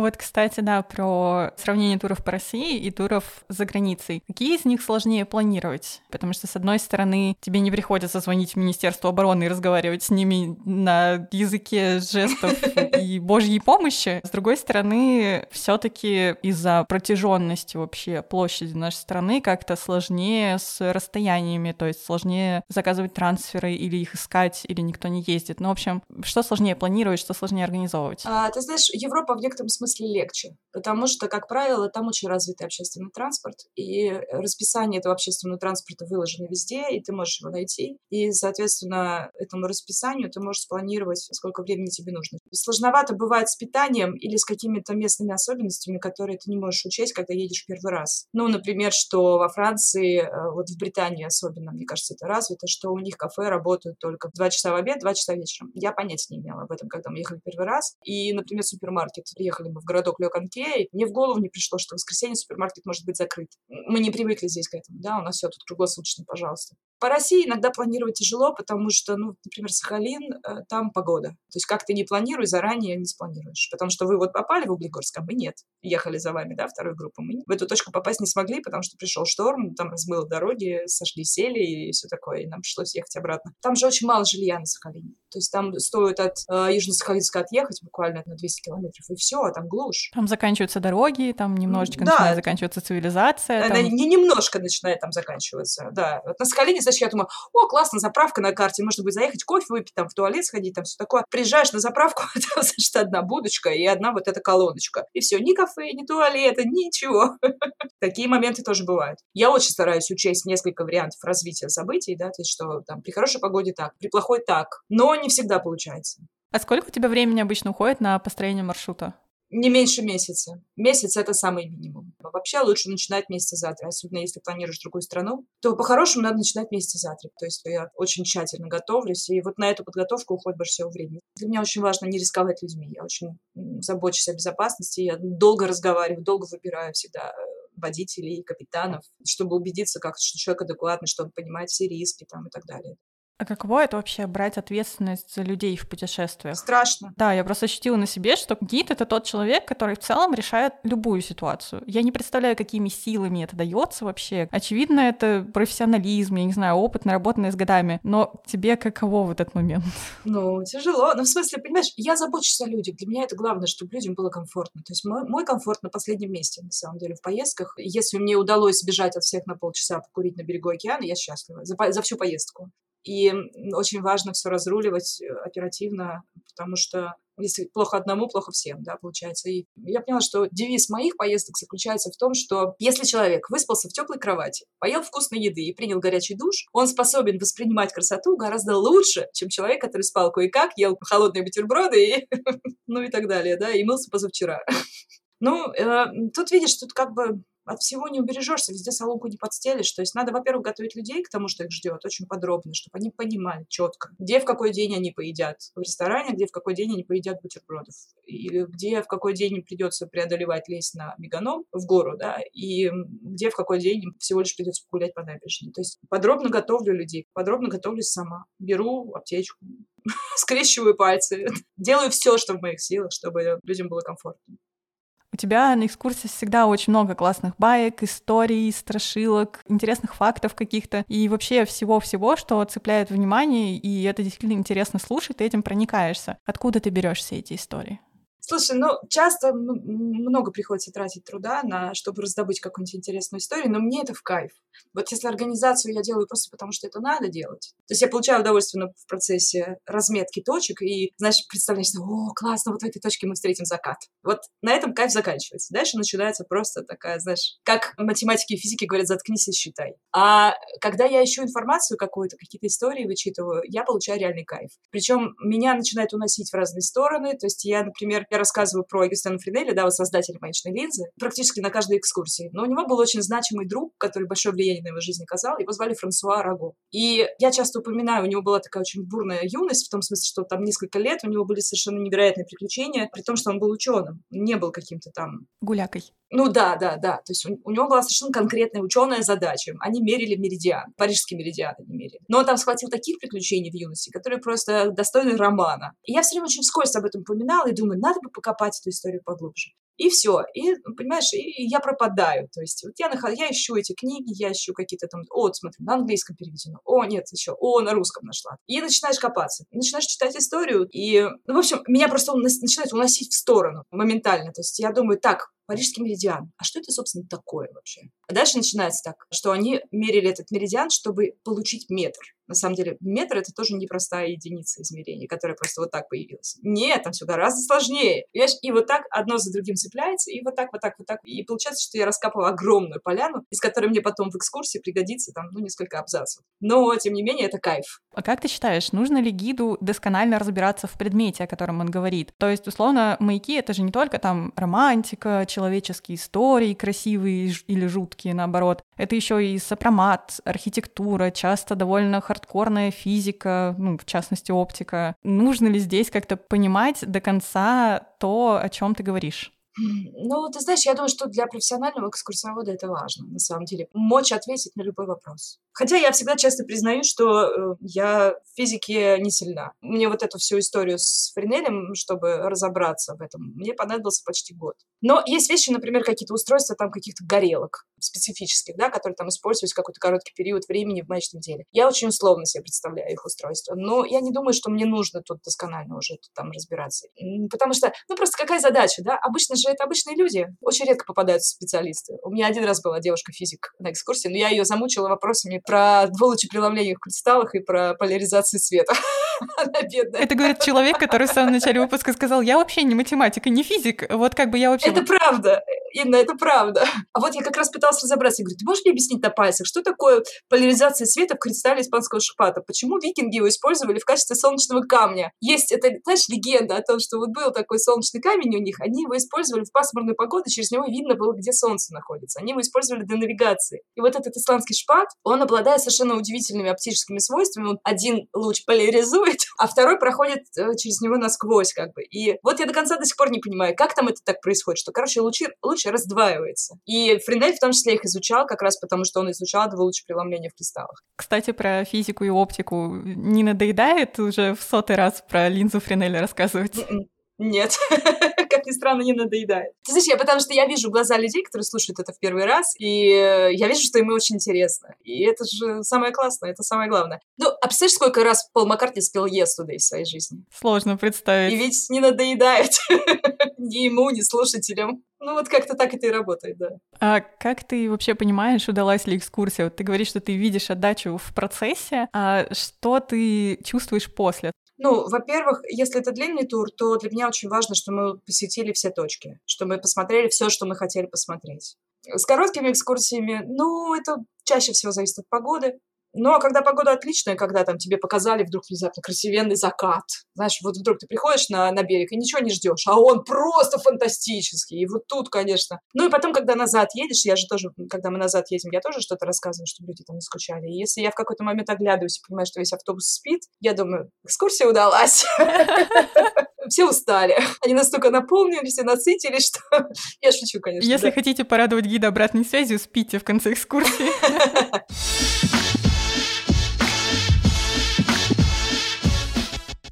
Вот, кстати, да, про сравнение туров по России и туров за границей. Какие из них сложнее планировать? Потому что, с одной стороны, тебе не приходится звонить в Министерство обороны и разговаривать с ними на языке жестов и божьей помощи. С другой стороны, все таки из-за протяженности вообще площади нашей страны как-то сложнее с расстояниями, то есть сложнее заказывать трансферы или их искать, или никто не ездит. Ну, в общем, что сложнее планировать, что сложнее организовывать? А, ты знаешь, Европа в некотором смысле смысле легче, потому что, как правило, там очень развитый общественный транспорт, и расписание этого общественного транспорта выложено везде, и ты можешь его найти, и, соответственно, этому расписанию ты можешь спланировать, сколько времени тебе нужно. Сложновато бывает с питанием или с какими-то местными особенностями, которые ты не можешь учесть, когда едешь первый раз. Ну, например, что во Франции, э, вот в Британии особенно, мне кажется, это развито, что у них кафе работают только в 2 часа в обед, 2 часа вечером. Я понятия не имела об этом, когда мы ехали первый раз. И, например, супермаркет. Приехали мы в городок Лёканке, мне в голову не пришло, что в воскресенье супермаркет может быть закрыт. Мы не привыкли здесь к этому, да, у нас все тут круглосуточно, пожалуйста. По России иногда планировать тяжело, потому что, ну, например, Сахалин, э, там погода. То есть как ты не планируй, заранее не спланируешь. Потому что вы вот попали в Углегорск, а мы нет. Ехали за вами, да, второй группы. Мы в эту точку попасть не смогли, потому что пришел шторм, там размыло дороги, сошли сели и все такое, и нам пришлось ехать обратно. Там же очень мало жилья на Сахалине. То есть там стоит от э, Южно-Сахалинска отъехать буквально на 200 километров, и все, а там глушь. Там заканчиваются дороги, там немножечко да. начинает заканчиваться цивилизация. Она там... не немножко начинает там заканчиваться, да. Вот на Сахалине, значит, я думаю, о, классно, заправка на карте, можно будет заехать, кофе выпить, там в туалет сходить, там все такое. Приезжаешь на заправку, [laughs] там, значит, одна будочка и одна вот эта колоночка. И все, ни кафе, ни туалета, ничего. [laughs] Такие моменты тоже бывают. Я очень стараюсь учесть несколько вариантов развития событий, да, то есть что там при хорошей погоде так, при плохой так, но не всегда получается. А сколько у тебя времени обычно уходит на построение маршрута? Не меньше месяца. Месяц — это самый минимум. Вообще лучше начинать месяца за три, особенно если планируешь другую страну, то по-хорошему надо начинать месяца за три. То есть я очень тщательно готовлюсь, и вот на эту подготовку уходит больше всего времени. Для меня очень важно не рисковать людьми. Я очень забочусь о безопасности, я долго разговариваю, долго выбираю всегда э, водителей, капитанов, чтобы убедиться, как, что человек адекватный, что он понимает все риски там, и так далее. А каково это вообще брать ответственность за людей в путешествиях? Страшно. Да, я просто ощутила на себе, что гид — это тот человек, который в целом решает любую ситуацию. Я не представляю, какими силами это дается вообще. Очевидно, это профессионализм, я не знаю, опыт, наработанный с годами. Но тебе каково в этот момент? Ну, тяжело. Ну, в смысле, понимаешь, я забочусь о людях. Для меня это главное, чтобы людям было комфортно. То есть мой, мой комфорт на последнем месте, на самом деле, в поездках. Если мне удалось сбежать от всех на полчаса, покурить на берегу океана, я счастлива за, за всю поездку. И очень важно все разруливать э, оперативно, потому что если плохо одному, плохо всем, да, получается. И я поняла, что девиз моих поездок заключается в том, что если человек выспался в теплой кровати, поел вкусной еды и принял горячий душ, он способен воспринимать красоту гораздо лучше, чем человек, который спал кое-как, ел холодные бутерброды и [laughs] ну и так далее, да, и мылся позавчера. [laughs] Ну, э, тут видишь, тут как бы от всего не убережешься, везде соломку не подстелишь. То есть надо, во-первых, готовить людей к тому, что их ждет, очень подробно, чтобы они понимали четко, где в какой день они поедят в ресторане, где в какой день они поедят бутербродов, или где в какой день им придется преодолевать лезть на меганом в гору, да, и где в какой день им всего лишь придется погулять по набережной. То есть подробно готовлю людей, подробно готовлюсь сама. Беру аптечку, [laughs] скрещиваю пальцы, [laughs] делаю все, что в моих силах, чтобы людям было комфортно. У тебя на экскурсии всегда очень много классных баек, историй, страшилок, интересных фактов каких-то и вообще всего-всего, что цепляет внимание, и это действительно интересно слушать, ты этим проникаешься. Откуда ты берешь все эти истории? Слушай, ну, часто много приходится тратить труда на, чтобы раздобыть какую-нибудь интересную историю, но мне это в кайф. Вот если организацию я делаю просто потому, что это надо делать, то есть я получаю удовольствие в процессе разметки точек и, знаешь, представляешь, что, о, классно, вот в этой точке мы встретим закат. Вот на этом кайф заканчивается. Дальше начинается просто такая, знаешь, как математики и физики говорят, заткнись и считай. А когда я ищу информацию какую-то, какие-то истории вычитываю, я получаю реальный кайф. Причем меня начинает уносить в разные стороны, то есть я, например, я рассказываю про Агюстена Фринелли, да, вот создателя маячной линзы, практически на каждой экскурсии. Но у него был очень значимый друг, который большое влияние на его жизнь оказал. Его звали Франсуа Раго. И я часто упоминаю, у него была такая очень бурная юность, в том смысле, что там несколько лет у него были совершенно невероятные приключения, при том, что он был ученым, не был каким-то там... Гулякой. Ну да, да, да. То есть у, у него была совершенно конкретная ученая задача. Они мерили меридиан, парижский меридиан они мерили. Но он там схватил таких приключений в юности, которые просто достойны романа. И я все время очень вскользь об этом упоминала и думаю, надо бы покопать эту историю поглубже. И все. И, понимаешь, и я пропадаю. То есть вот я, нахожу, я ищу эти книги, я ищу какие-то там... О, смотри, на английском переведено. О, нет, еще. О, на русском нашла. И начинаешь копаться. Начинаешь читать историю. И, ну, в общем, меня просто начинает уносить в сторону моментально. То есть я думаю, так, Парижский меридиан. А что это, собственно, такое вообще? А дальше начинается так, что они мерили этот меридиан, чтобы получить метр. На самом деле, метр — это тоже непростая единица измерения, которая просто вот так появилась. Нет, там все гораздо сложнее. Понимаешь? И вот так одно за другим цепляется, и вот так, вот так, вот так. И получается, что я раскапываю огромную поляну, из которой мне потом в экскурсии пригодится там, ну, несколько абзацев. Но, тем не менее, это кайф. А как ты считаешь, нужно ли гиду досконально разбираться в предмете, о котором он говорит? То есть, условно, маяки — это же не только там романтика, человеческие истории красивые или жуткие, наоборот. Это еще и сопромат, архитектура, часто довольно хардкорная физика, ну, в частности, оптика. Нужно ли здесь как-то понимать до конца то, о чем ты говоришь? Ну, ты знаешь, я думаю, что для профессионального экскурсовода это важно, на самом деле. Мочь ответить на любой вопрос. Хотя я всегда часто признаю, что э, я в физике не сильна. Мне вот эту всю историю с Френелем, чтобы разобраться в этом, мне понадобился почти год. Но есть вещи, например, какие-то устройства там каких-то горелок специфических, да, которые там используются какой-то короткий период времени в маячном деле. Я очень условно себе представляю их устройство, но я не думаю, что мне нужно тут досконально уже тут там разбираться. Потому что, ну, просто какая задача, да? Обычно же это обычные люди. Очень редко попадаются специалисты. У меня один раз была девушка-физик на экскурсии, но я ее замучила вопросами про двулучепреломление в кристаллах и про поляризацию света. [laughs] Она бедная. Это говорит человек, который в самом начале выпуска сказал, я вообще не математик и не физик, вот как бы я вообще... Это правда, Инна, это правда. А вот я как раз пыталась разобраться, я говорю, ты можешь мне объяснить на пальцах, что такое поляризация света в кристалле испанского шпата? Почему викинги его использовали в качестве солнечного камня? Есть, это, знаешь, легенда о том, что вот был такой солнечный камень у них, они его использовали в пасмурную погоду, через него видно было, где солнце находится. Они его использовали для навигации. И вот этот исландский шпат, он обладает совершенно удивительными оптическими свойствами. Он один луч поляризует, [laughs] а второй проходит э, через него насквозь, как бы. И вот я до конца до сих пор не понимаю, как там это так происходит, что, короче, лучи, луч раздваивается. И Френель в том числе их изучал, как раз потому, что он изучал двулучепреломление в кристаллах. Кстати, про физику и оптику не надоедает уже в сотый раз про линзу Френеля рассказывать? Нет, [laughs] как ни странно, не надоедает. Ты знаешь, я потому что я вижу глаза людей, которые слушают это в первый раз, и э, я вижу, что им очень интересно. И это же самое классное, это самое главное. Ну, а представляешь, сколько раз Пол Маккартни спел Yesterday в своей жизни? Сложно представить. И ведь не надоедает [laughs] ни ему, ни слушателям. Ну вот как-то так это и работает, да. А как ты вообще понимаешь, удалась ли экскурсия? Вот ты говоришь, что ты видишь отдачу в процессе, а что ты чувствуешь после? Ну, во-первых, если это длинный тур, то для меня очень важно, что мы посетили все точки, что мы посмотрели все, что мы хотели посмотреть. С короткими экскурсиями, ну, это чаще всего зависит от погоды. Ну, а когда погода отличная, когда там тебе показали вдруг внезапно красивенный закат, знаешь, вот вдруг ты приходишь на, на берег и ничего не ждешь, а он просто фантастический. И вот тут, конечно. Ну и потом, когда назад едешь, я же тоже, когда мы назад едем, я тоже что-то рассказываю, чтобы люди там не скучали. И если я в какой-то момент оглядываюсь и понимаю, что весь автобус спит, я думаю, экскурсия удалась. [laughs] Все устали. Они настолько наполнились и насытились, что... [laughs] Я шучу, конечно. Если хотите порадовать гида обратной связью, спите в конце экскурсии. [laughs]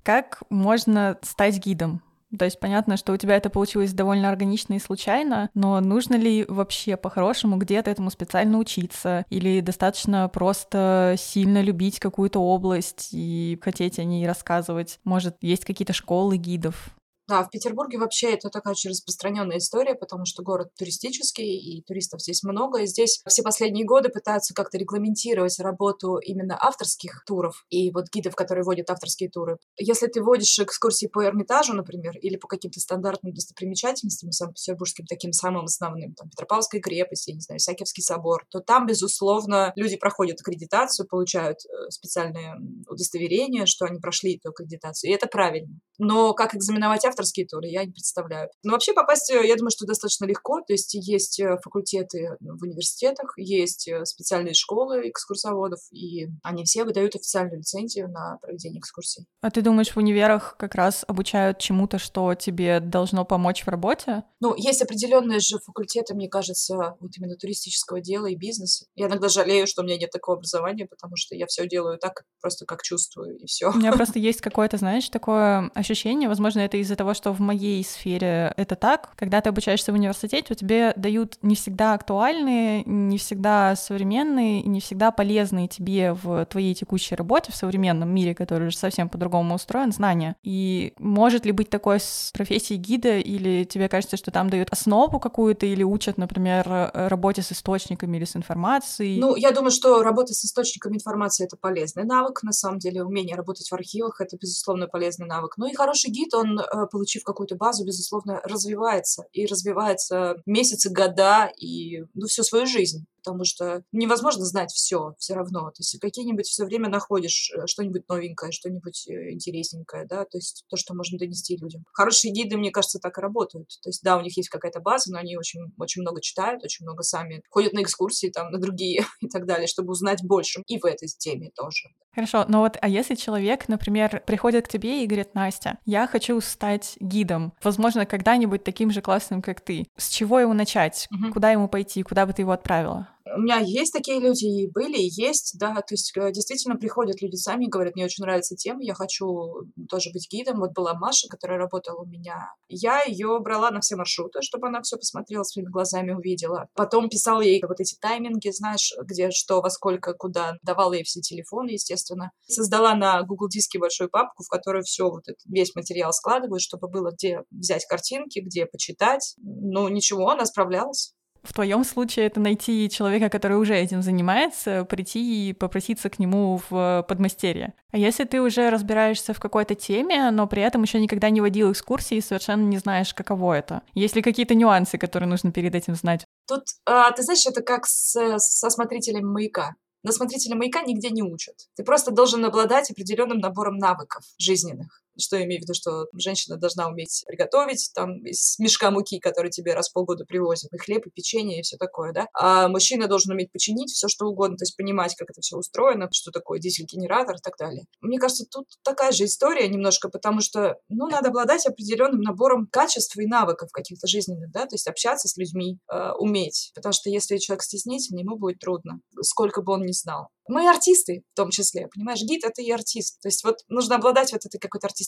Как можно стать гидом? То есть понятно, что у тебя это получилось довольно органично и случайно, но нужно ли вообще по-хорошему где-то этому специально учиться? Или достаточно просто сильно любить какую-то область и хотеть о ней рассказывать? Может, есть какие-то школы гидов? Да, в Петербурге вообще это такая очень распространенная история, потому что город туристический, и туристов здесь много. И здесь все последние годы пытаются как-то регламентировать работу именно авторских туров и вот гидов, которые водят авторские туры. Если ты водишь экскурсии по Эрмитажу, например, или по каким-то стандартным достопримечательностям, санкт-петербургским таким самым основным, там, Петропавловская крепость, я не знаю, Исаакиевский собор, то там, безусловно, люди проходят аккредитацию, получают э, специальное удостоверение, что они прошли эту аккредитацию, и это правильно. Но как экзаменовать авторские туры, я не представляю. Но вообще попасть, э, я думаю, что достаточно легко. То есть есть э, факультеты в университетах, есть специальные школы экскурсоводов, и они все выдают официальную лицензию на проведение экскурсий. А ты думаешь, в универах как раз обучают чему-то, что тебе должно помочь в работе? Ну, есть определенные же факультеты, мне кажется, вот именно туристического дела и бизнеса. Я иногда жалею, что у меня нет такого образования, потому что я все делаю так, просто как чувствую, и все. У меня [laughs] просто есть какое-то, знаешь, такое ощущение, возможно, это из-за того, что в моей сфере это так. Когда ты обучаешься в университете, у тебе дают не всегда актуальные, не всегда современные, не всегда полезные тебе в твоей текущей работе в современном мире, который уже совсем по-другому устроен, знания. И может ли быть такое с профессией гида, или тебе кажется, что там дают основу какую-то, или учат, например, работе с источниками или с информацией? Ну, я думаю, что работа с источниками информации — это полезный навык, на самом деле. Умение работать в архивах — это, безусловно, полезный навык. Ну и хороший гид, он, э, получив какую-то базу, безусловно, развивается. И развивается месяцы, года и, ну, всю свою жизнь потому что невозможно знать все все равно. То есть какие-нибудь все время находишь э, что-нибудь новенькое, что-нибудь э, интересненькое, да, то есть то, что можно донести людям. Хорошие гиды, мне кажется, так и работают. То есть, да, у них есть какая-то база, но они очень, очень много читают, очень много сами ходят на экскурсии, там, на другие [laughs] и так далее, чтобы узнать больше. И в этой теме тоже. Хорошо, но вот, а если человек, например, приходит к тебе и говорит, Настя, я хочу стать гидом, возможно, когда-нибудь таким же классным, как ты, с чего ему начать? Угу. Куда ему пойти? Куда бы ты его отправила? У меня есть такие люди, и были, и есть, да, то есть э, действительно приходят люди сами и говорят, мне очень нравится тема, я хочу тоже быть гидом. Вот была Маша, которая работала у меня. Я ее брала на все маршруты, чтобы она все посмотрела своими глазами, увидела. Потом писала ей вот эти тайминги, знаешь, где что, во сколько, куда. Давала ей все телефоны, естественно. Создала на Google Диске большую папку, в которую все вот этот, весь материал складываю, чтобы было где взять картинки, где почитать. Ну, ничего, она справлялась. В твоем случае это найти человека, который уже этим занимается, прийти и попроситься к нему в подмастерье. А если ты уже разбираешься в какой-то теме, но при этом еще никогда не водил экскурсии и совершенно не знаешь, каково это? Есть ли какие-то нюансы, которые нужно перед этим знать? Тут, а, ты знаешь, это как с, со смотрителем маяка. На смотрителя маяка нигде не учат. Ты просто должен обладать определенным набором навыков жизненных. Что я имею в виду, что женщина должна уметь приготовить там из мешка муки, который тебе раз в полгода привозят, и хлеб, и печенье, и все такое, да. А мужчина должен уметь починить все, что угодно, то есть понимать, как это все устроено, что такое дизель-генератор и так далее. Мне кажется, тут такая же история немножко, потому что, ну, надо обладать определенным набором качеств и навыков каких-то жизненных, да, то есть общаться с людьми, э, уметь. Потому что если человек стеснительный, ему будет трудно, сколько бы он ни знал. Мы артисты в том числе, понимаешь, гид — это и артист. То есть вот нужно обладать вот этой какой-то артистичностью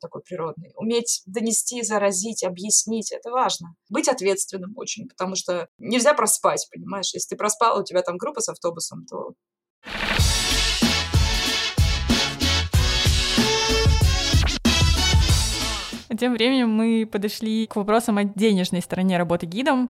такой природной. Уметь донести, заразить, объяснить — это важно. Быть ответственным очень, потому что нельзя проспать, понимаешь? Если ты проспал, у тебя там группа с автобусом, то Тем временем мы подошли к вопросам о денежной стороне работы гидом.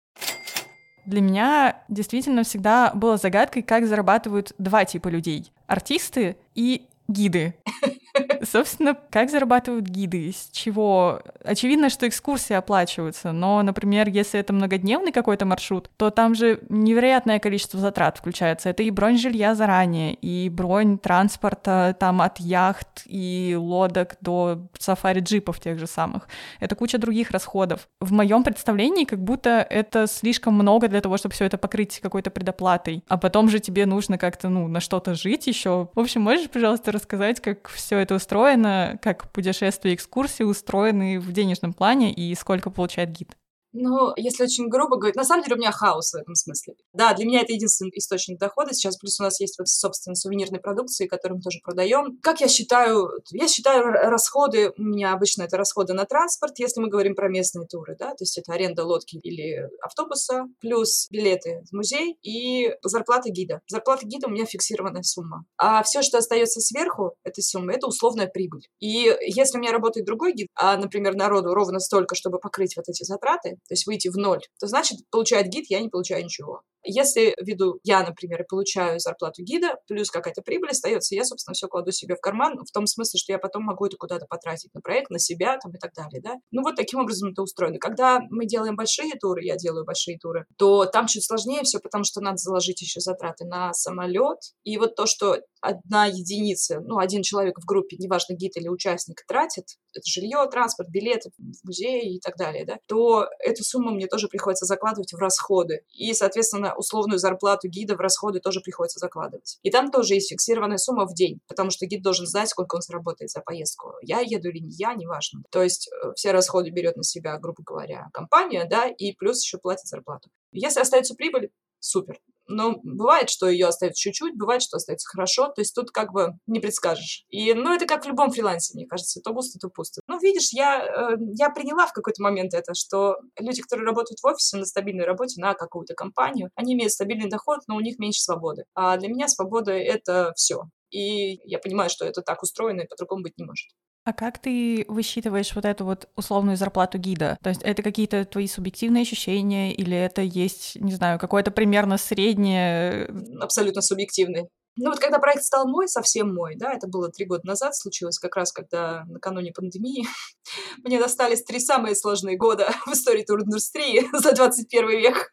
Для меня действительно всегда было загадкой, как зарабатывают два типа людей. Артисты и гиды. [laughs] [laughs] Собственно, как зарабатывают гиды? С чего? Очевидно, что экскурсии оплачиваются, но, например, если это многодневный какой-то маршрут, то там же невероятное количество затрат включается. Это и бронь жилья заранее, и бронь транспорта там от яхт и лодок до сафари-джипов тех же самых. Это куча других расходов. В моем представлении как будто это слишком много для того, чтобы все это покрыть какой-то предоплатой. А потом же тебе нужно как-то, ну, на что-то жить еще. В общем, можешь, пожалуйста, рассказать, как все это устроено, как путешествия и экскурсии устроены в денежном плане и сколько получает гид? Ну, если очень грубо говорить, на самом деле у меня хаос в этом смысле. Да, для меня это единственный источник дохода. Сейчас плюс у нас есть вот, собственно, сувенирной продукции, которую мы тоже продаем. Как я считаю? Я считаю расходы, у меня обычно это расходы на транспорт, если мы говорим про местные туры, да, то есть это аренда лодки или автобуса, плюс билеты в музей и зарплата гида. Зарплата гида у меня фиксированная сумма. А все, что остается сверху этой суммы, это условная прибыль. И если у меня работает другой гид, а, например, народу ровно столько, чтобы покрыть вот эти затраты, то есть выйти в ноль, то значит, получает гид, я не получаю ничего. Если веду я, например, и получаю зарплату гида, плюс какая-то прибыль остается, я, собственно, все кладу себе в карман, в том смысле, что я потом могу это куда-то потратить на проект, на себя там и так далее, да. Ну вот таким образом это устроено. Когда мы делаем большие туры, я делаю большие туры, то там чуть сложнее все, потому что надо заложить еще затраты на самолет. И вот то, что одна единица, ну, один человек в группе, неважно, гид или участник, тратит, это жилье, транспорт, билеты в музей и так далее, да, то эту сумму мне тоже приходится закладывать в расходы. И, соответственно, условную зарплату гида в расходы тоже приходится закладывать. И там тоже есть фиксированная сумма в день, потому что гид должен знать, сколько он заработает за поездку. Я еду или не я, неважно. То есть э, все расходы берет на себя, грубо говоря, компания, да, и плюс еще платит зарплату. Если остается прибыль, супер. Но бывает, что ее остается чуть-чуть, бывает, что остается хорошо. То есть тут как бы не предскажешь. И, ну, это как в любом фрилансе, мне кажется. То густо, то пусто. Ну, видишь, я, э, я приняла в какой-то момент это, что люди, которые работают в офисе на стабильной работе на какую-то компанию, они имеют стабильный доход, но у них меньше свободы. А для меня свобода — это все. И я понимаю, что это так устроено, и по-другому быть не может. А как ты высчитываешь вот эту вот условную зарплату гида? То есть это какие-то твои субъективные ощущения или это есть, не знаю, какое-то примерно среднее? Абсолютно субъективный. Ну вот когда проект стал мой, совсем мой, да, это было три года назад, случилось как раз, когда накануне пандемии [laughs] мне достались три самые сложные года [laughs] в истории туриндустрии [laughs] за 21 век.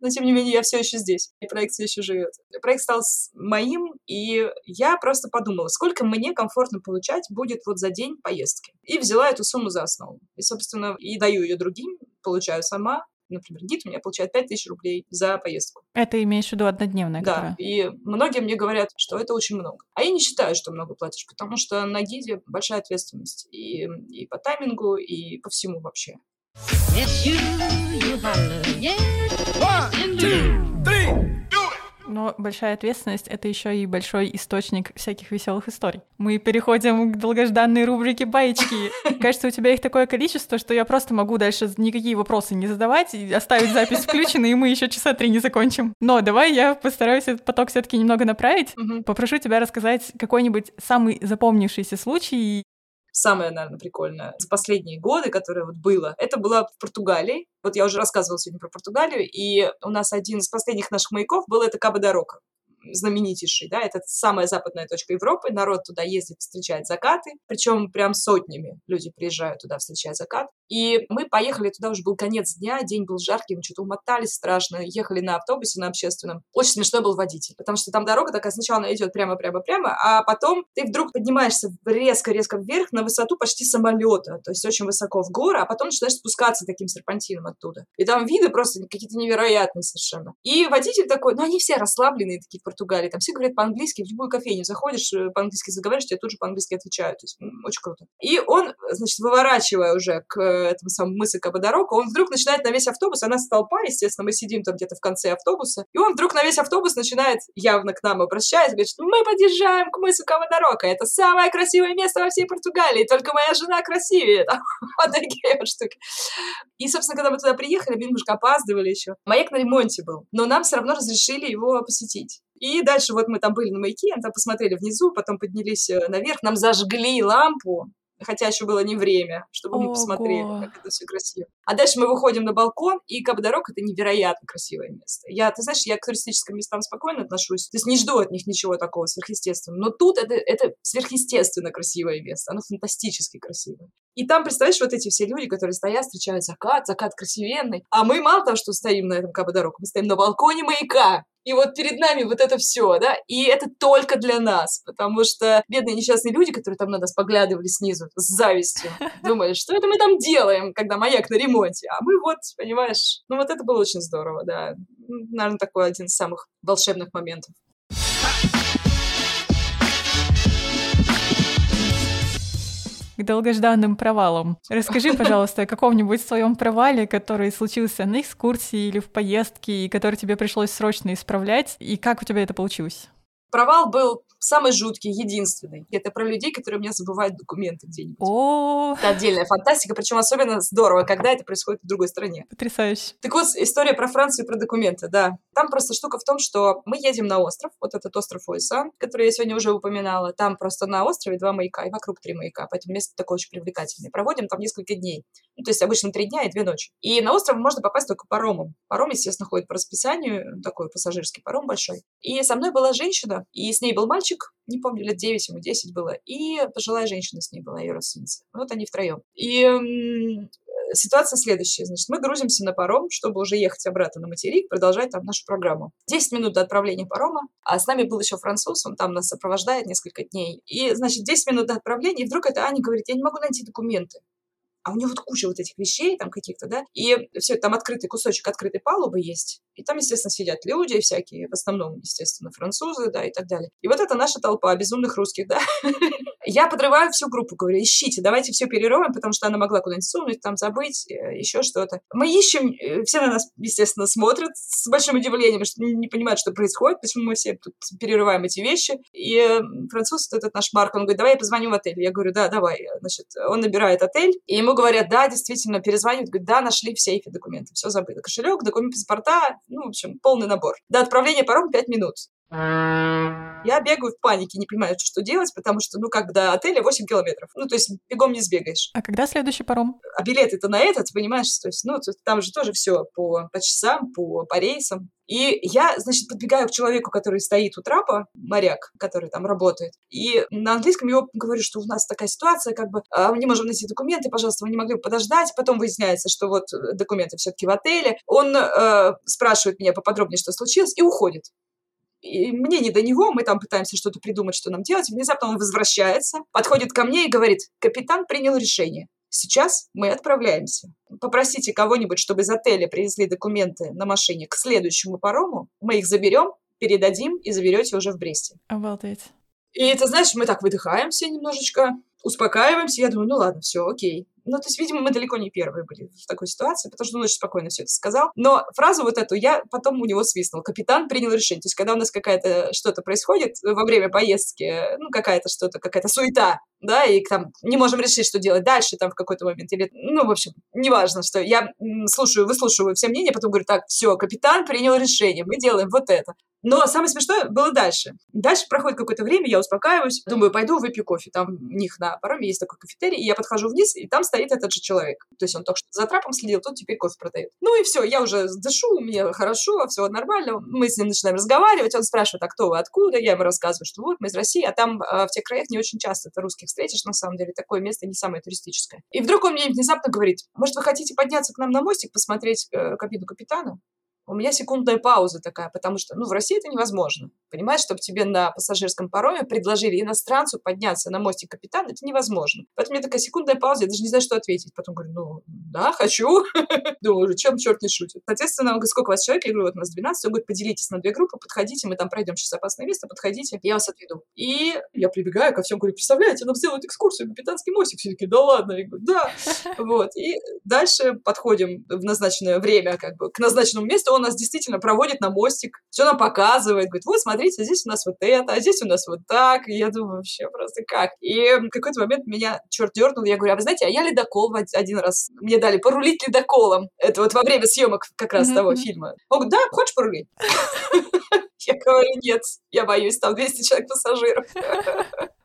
Но тем не менее я все еще здесь, и проект все еще живет. Проект стал моим, и я просто подумала, сколько мне комфортно получать будет вот за день поездки. И взяла эту сумму за основу. И, собственно, и даю ее другим, получаю сама, например, гид у меня получает 5000 рублей за поездку. Это имеешь в виду однодневная? Да, которая? и многие мне говорят, что это очень много. А я не считаю, что много платишь, потому что на гиде большая ответственность и, и по таймингу, и по всему вообще. Yes, you, you holler, yes. One, two, three. Но большая ответственность — это еще и большой источник всяких веселых историй. Мы переходим к долгожданной рубрике «Баечки». [laughs] Кажется, у тебя их такое количество, что я просто могу дальше никакие вопросы не задавать, и оставить запись включенной, и мы еще часа три не закончим. Но давай я постараюсь этот поток все таки немного направить. Попрошу тебя рассказать какой-нибудь самый запомнившийся случай самое, наверное, прикольное за последние годы, которое вот было, это было в Португалии. Вот я уже рассказывала сегодня про Португалию, и у нас один из последних наших маяков был это Каба-Дорока знаменитейший, да, это самая западная точка Европы, народ туда ездит встречать закаты, причем прям сотнями люди приезжают туда встречать закат. И мы поехали туда, уже был конец дня, день был жаркий, мы что-то умотались страшно, ехали на автобусе на общественном. Очень смешной был водитель, потому что там дорога такая, сначала она идет прямо-прямо-прямо, а потом ты вдруг поднимаешься резко-резко вверх на высоту почти самолета, то есть очень высоко в горы, а потом начинаешь спускаться таким серпантином оттуда. И там виды просто какие-то невероятные совершенно. И водитель такой, ну они все расслабленные такие Португалии, там все говорят по-английски, в любую кофейню заходишь, э, по-английски заговариваешь, тебе тут же по-английски отвечают, то есть очень круто. И он, значит, выворачивая уже к этому самому мысу Кабадарока, он вдруг начинает на весь автобус, а нас толпа, естественно, мы сидим там где-то в конце автобуса, и он вдруг на весь автобус начинает явно к нам обращаясь, говорит, мы подъезжаем к мысу Кабадарока, это самое красивое место во всей Португалии, только моя жена красивее, [laughs] там, вот такие вот штуки. И, собственно, когда мы туда приехали, мы немножко опаздывали еще. Маяк на ремонте был, но нам все равно разрешили его посетить. И дальше вот мы там были на маяке, там посмотрели внизу, потом поднялись э, наверх, нам зажгли лампу, хотя еще было не время, чтобы мы посмотрели, как это все красиво. А дальше мы выходим на балкон, и Кабдорог — это невероятно красивое место. Я, ты знаешь, я к туристическим местам спокойно отношусь, то есть не жду от них ничего такого сверхъестественного. Но тут это, это сверхъестественно красивое место, оно фантастически красивое. И там, представляешь, вот эти все люди, которые стоят, встречают закат, закат красивенный. А мы мало того, что стоим на этом Кабо-дорогу, мы стоим на балконе маяка. И вот перед нами вот это все, да, и это только для нас, потому что бедные несчастные люди, которые там на нас поглядывали снизу с завистью, [laughs] думали, что это мы там делаем, когда маяк на ремонте, а мы вот, понимаешь, ну вот это было очень здорово, да, наверное, такой один из самых волшебных моментов. К долгожданным провалам. Расскажи, [laughs] пожалуйста, о каком-нибудь своем провале, который случился на экскурсии или в поездке, и который тебе пришлось срочно исправлять, и как у тебя это получилось? Провал был самый жуткий, единственный. Это про людей, которые у меня забывают документы где-нибудь. О, Это отдельная фантастика, причем особенно здорово, когда это происходит в другой стране. потрясающе. Так вот, история про Францию и про документы, да. Там просто штука в том, что мы едем на остров, вот этот остров Ойсан, который я сегодня уже упоминала. Там просто на острове два маяка, и вокруг три маяка, поэтому место такое очень привлекательное. Проводим там несколько дней. Ну, то есть обычно три дня и две ночи. И на остров можно попасть только паромом. Паром, естественно, ходит по расписанию, такой пассажирский паром большой. И со мной была женщина, и с ней был мальчик, не помню, лет 9 ему, 10 было, и пожилая женщина с ней была, ее родственница. Вот они втроем. И м, ситуация следующая. Значит, мы грузимся на паром, чтобы уже ехать обратно на материк, продолжать там нашу программу. 10 минут до отправления парома, а с нами был еще француз, он там нас сопровождает несколько дней. И, значит, 10 минут до отправления, и вдруг эта Аня говорит, я не могу найти документы. А у него вот куча вот этих вещей там каких-то, да, и все, там открытый кусочек открытой палубы есть, и там, естественно, сидят люди всякие, в основном, естественно, французы, да, и так далее. И вот это наша толпа безумных русских, да. [laughs] Я подрываю всю группу, говорю, ищите, давайте все перероем, потому что она могла куда-нибудь сунуть, там забыть, э, еще что-то. Мы ищем, э, все на нас, естественно, смотрят с большим удивлением, что не понимают, что происходит, почему мы все тут перерываем эти вещи. И э, француз, этот наш Марк, он говорит, давай я позвоню в отель. Я говорю, да, давай. Значит, он набирает отель, и ему говорят, да, действительно, перезванивают, говорят, да, нашли в сейфе документы, все забыто. Кошелек, документ паспорта, ну, в общем, полный набор. До отправления паром 5 минут. Я бегаю в панике, не понимаю, что, делать, потому что, ну, как до отеля 8 километров. Ну, то есть бегом не сбегаешь. А когда следующий паром? А билеты-то на этот, понимаешь, то есть, ну, там же тоже все по, по часам, по, по рейсам. И я, значит, подбегаю к человеку, который стоит у трапа, моряк, который там работает, и на английском его говорю, что у нас такая ситуация, как бы, а, мы не можем найти документы, пожалуйста, вы не могли бы подождать. Потом выясняется, что вот документы все-таки в отеле. Он э, спрашивает меня поподробнее, что случилось, и уходит. И мне не до него, мы там пытаемся что-то придумать, что нам делать. Внезапно он возвращается, подходит ко мне и говорит, капитан принял решение. Сейчас мы отправляемся. Попросите кого-нибудь, чтобы из отеля привезли документы на машине к следующему парому. Мы их заберем, передадим и заберете уже в Бресте. Обалдеть. И ты знаешь, мы так выдыхаем все немножечко, успокаиваемся. Я думаю, ну ладно, все, окей. Ну, то есть, видимо, мы далеко не первые были в такой ситуации, потому что он очень спокойно все это сказал. Но фразу вот эту я потом у него свистнул. Капитан принял решение. То есть, когда у нас какая-то что-то происходит во время поездки, ну, какая-то что-то, какая-то суета, да, и там не можем решить, что делать дальше там в какой-то момент, или, ну, в общем, неважно, что я слушаю, выслушиваю все мнения, потом говорю, так, все, капитан принял решение, мы делаем вот это. Но самое смешное было дальше. Дальше проходит какое-то время, я успокаиваюсь, думаю, пойду выпью кофе. Там у них на пароме есть такой кафетерий, и я подхожу вниз, и там стоит этот же человек. То есть он только что за трапом следил, тут теперь кофе продает. Ну и все, я уже дышу, мне хорошо, все нормально. Мы с ним начинаем разговаривать, он спрашивает, а кто вы, откуда? Я ему рассказываю, что вот, мы из России, а там э, в тех краях не очень часто ты русских встретишь, на самом деле, такое место не самое туристическое. И вдруг он мне внезапно говорит, может, вы хотите подняться к нам на мостик, посмотреть э, кабину капитана? У меня секундная пауза такая, потому что, ну, в России это невозможно. Понимаешь, чтобы тебе на пассажирском пароме предложили иностранцу подняться на мостик капитана, это невозможно. Поэтому у меня такая секундная пауза, я даже не знаю, что ответить. Потом говорю, ну, да, хочу. [laughs] Думаю, чем черт не шутит. Соответственно, он говорит, сколько у вас человек? Я говорю, вот у нас 12. Он говорит, поделитесь на две группы, подходите, мы там пройдем сейчас опасное место, подходите, я вас отведу. И я прибегаю ко всем, говорю, представляете, нам сделают экскурсию, капитанский мостик. Все таки да ладно. Я говорю, да. [laughs] Вот. И дальше подходим в назначенное время, как бы, к назначенному месту. Он нас действительно проводит на мостик, все нам показывает, говорит, вот, смотрите, здесь у нас вот это, а здесь у нас вот так. И я думаю, вообще просто как? И в какой-то момент меня черт дернул, я говорю, а вы знаете, а я ледокол один раз, мне дали порулить ледоколом. Это вот во время съемок как раз Мгм, того фильма. Он говорит, да, хочешь порулить? [laughs] Я говорю, нет, я боюсь, там 200 человек пассажиров.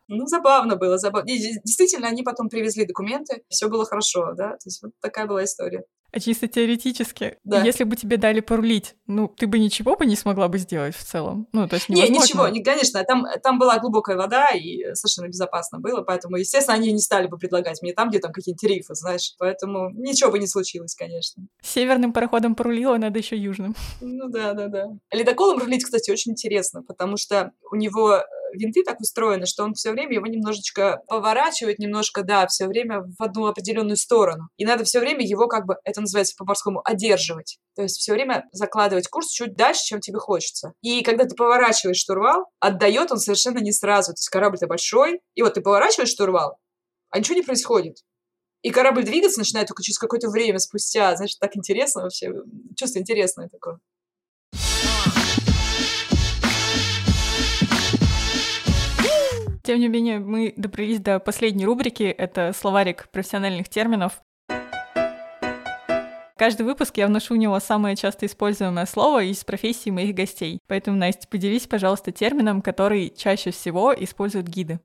Ну, забавно было, забавно. И де- действительно, они потом привезли документы, все было хорошо, да, то есть вот такая была история. А чисто теоретически, Да. если бы тебе дали порулить, ну, ты бы ничего бы не смогла бы сделать в целом? Ну, то есть Не, невозможно. ничего, не, конечно, там, там была глубокая вода, и совершенно безопасно было, поэтому, естественно, они не стали бы предлагать мне там, где там какие-нибудь рифы, знаешь, поэтому ничего бы не случилось, конечно. Северным пароходом порулила, надо еще южным. Ну да, да, да. Ледоколом рулить, кстати, очень интересно, потому что у него винты так устроены, что он все время его немножечко поворачивает, немножко, да, все время в одну определенную сторону. И надо все время его как бы, это называется по-морскому, одерживать. То есть все время закладывать курс чуть дальше, чем тебе хочется. И когда ты поворачиваешь штурвал, отдает он совершенно не сразу. То есть корабль-то большой, и вот ты поворачиваешь штурвал, а ничего не происходит. И корабль двигаться начинает только через какое-то время спустя. Знаешь, так интересно вообще. Чувство интересное такое. Тем не менее, мы добрались до последней рубрики. Это словарик профессиональных терминов. Каждый выпуск я вношу в него самое часто используемое слово из профессии моих гостей. Поэтому, Настя, поделись, пожалуйста, термином, который чаще всего используют гиды.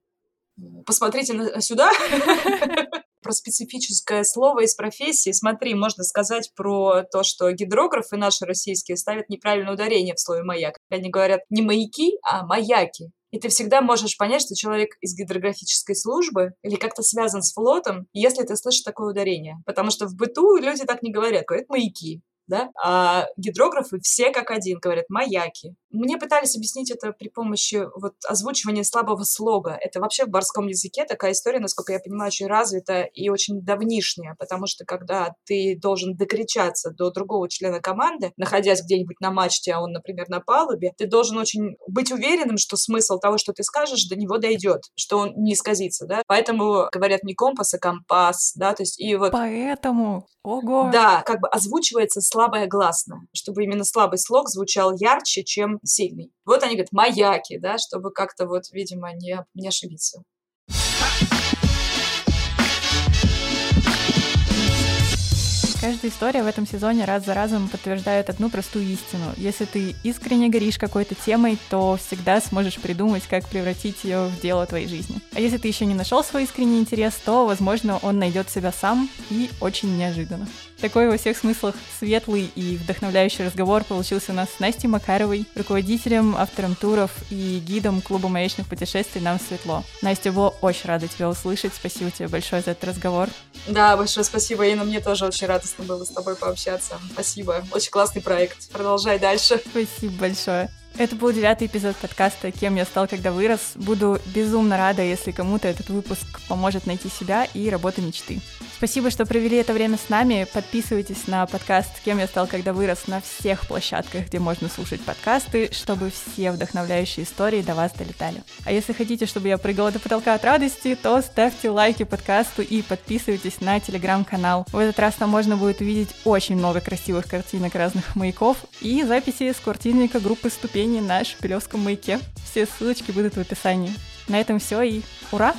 Посмотрите сюда. [laughs] про специфическое слово из профессии. Смотри, можно сказать про то, что гидрографы наши российские ставят неправильное ударение в слове «маяк». Они говорят не «маяки», а «маяки». И ты всегда можешь понять, что человек из гидрографической службы или как-то связан с флотом, если ты слышишь такое ударение. Потому что в быту люди так не говорят, говорят маяки да, а гидрографы все как один говорят «маяки». Мне пытались объяснить это при помощи вот озвучивания слабого слога. Это вообще в барском языке такая история, насколько я понимаю, очень развитая и очень давнишняя, потому что когда ты должен докричаться до другого члена команды, находясь где-нибудь на мачте, а он, например, на палубе, ты должен очень быть уверенным, что смысл того, что ты скажешь, до него дойдет, что он не исказится, да. Поэтому говорят не компас, а компас, да, то есть и вот... Поэтому, ого! Да, как бы озвучивается слабое гласное, чтобы именно слабый слог звучал ярче, чем сильный. Вот они говорят маяки, да, чтобы как-то вот, видимо, не, не ошибиться. Каждая история в этом сезоне раз за разом подтверждает одну простую истину. Если ты искренне горишь какой-то темой, то всегда сможешь придумать, как превратить ее в дело твоей жизни. А если ты еще не нашел свой искренний интерес, то, возможно, он найдет себя сам и очень неожиданно. Такой во всех смыслах светлый и вдохновляющий разговор получился у нас с Настей Макаровой, руководителем, автором туров и гидом клуба маячных путешествий «Нам светло». Настя, была очень рада тебя услышать. Спасибо тебе большое за этот разговор. Да, большое спасибо, Инна. Мне тоже очень радостно было с тобой пообщаться. Спасибо. Очень классный проект. Продолжай дальше. Спасибо большое. Это был девятый эпизод подкаста «Кем я стал, когда вырос». Буду безумно рада, если кому-то этот выпуск поможет найти себя и работу мечты. Спасибо, что провели это время с нами. Подписывайтесь на подкаст «Кем я стал, когда вырос» на всех площадках, где можно слушать подкасты, чтобы все вдохновляющие истории до вас долетали. А если хотите, чтобы я прыгала до потолка от радости, то ставьте лайки подкасту и подписывайтесь на телеграм-канал. В этот раз там можно будет увидеть очень много красивых картинок разных маяков и записи с квартирника группы «Ступени» на Шепелевском маяке. Все ссылочки будут в описании. На этом все и ура!